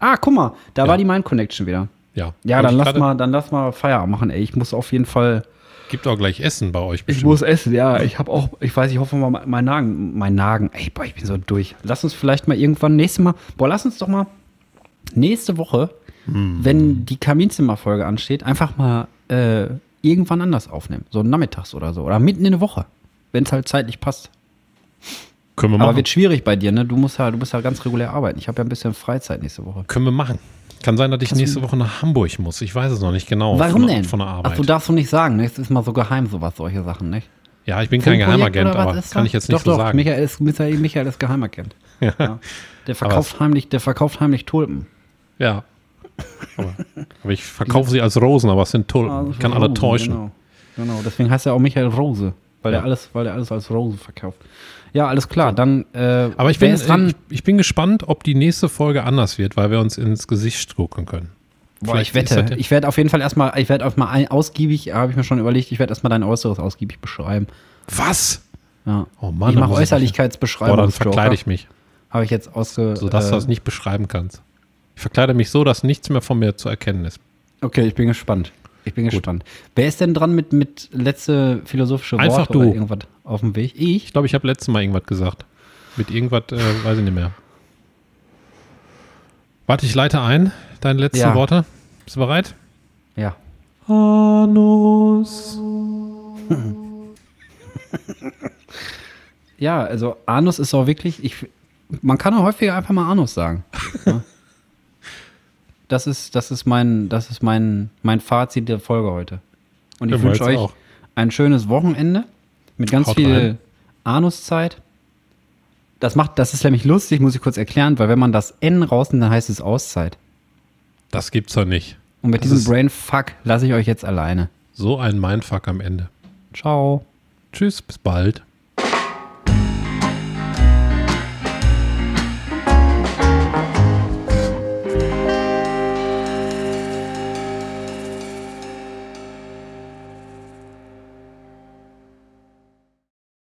Ah, guck mal, da Ja. war die Mind Connection wieder. Ja. Ja, dann ich lass mal, dann lass mal Feierabend machen, ey. Ich muss auf jeden Fall Gibt auch gleich Essen bei euch Ich bestimmt. muss essen, ja. Ich habe auch, ich weiß, ich hoffe mal, mein Nagen, mein Nagen, ey, boah, ich bin so durch. Lass uns vielleicht mal irgendwann nächstes Mal, boah, lass uns doch mal nächste Woche, wenn die Kaminzimmerfolge ansteht, einfach mal äh, irgendwann anders aufnehmen. So nachmittags oder so. Oder mitten in der Woche. Wenn es halt zeitlich passt. Können wir Aber machen. wird schwierig bei dir, ne? Du musst ja, du musst ja ganz regulär arbeiten. Ich habe ja ein bisschen Freizeit nächste Woche. Können wir machen. Kann sein, dass ich nächste Woche nach Hamburg muss. Ich weiß es noch nicht genau. Warum von, denn? Von der Arbeit. Ach, du darfst du nicht sagen, ne? Es ist mal so geheim, sowas, solche Sachen, nicht? ja, ich bin kein Filmprojekt Geheimagent, aber kann ich jetzt nicht doch, so doch, sagen. Michael ist, Michael, Michael ist Geheimagent. Ja. Der verkauft heimlich, der verkauft heimlich Tulpen. Ja. Aber, aber ich verkaufe sie als Rosen, aber es sind Tulpen. ich kann alle Rosen, täuschen. Genau. genau, deswegen heißt er auch Michael Rose, weil Ja. er alles, weil er alles als Rose verkauft. Ja, alles klar, dann äh, Aber ich bin, dran? ich, ich bin gespannt, ob die nächste Folge anders wird, weil wir uns ins Gesicht gucken können. Boah, ich Vielleicht wette, ja- ich werde auf jeden Fall erstmal, ich werde auf mal ein, ausgiebig, habe ich mir schon überlegt, ich werde erstmal dein Äußeres ausgiebig beschreiben. Was? Ja. Oh Mann, ich mache Äußerlichkeitsbeschreibung. Boah, dann verkleide ich mich, Habe ich jetzt ausge. sodass du äh, das nicht beschreiben kannst. Ich verkleide mich so, dass nichts mehr von mir zu erkennen ist. Okay, ich bin gespannt. Ich bin gespannt. Wer ist denn dran mit, mit letzte philosophische Worte Einfach oder du. irgendwas auf dem Weg? Ich? Ich glaube, ich habe letztes Mal irgendwas gesagt. Mit irgendwas, äh, weiß ich nicht mehr. Warte, ich leite ein. Deine letzten Ja. Worte. Bist du bereit? Ja. Anus. Ja, also Anus ist auch wirklich, ich, man kann auch häufiger einfach mal Anus sagen. Das ist, das ist mein, das ist mein, mein Fazit der Folge heute. Und ich Ja, wünsche euch auch. ein schönes Wochenende mit ganz Haut viel rein. Anuszeit. Das macht, das ist nämlich lustig, muss ich kurz erklären, weil wenn man das N rausnimmt, dann heißt es Auszeit. Das gibt's doch nicht. Und mit Das diesem Brainfuck lasse ich euch jetzt alleine. So ein Mindfuck am Ende. Ciao. Tschüss, bis bald.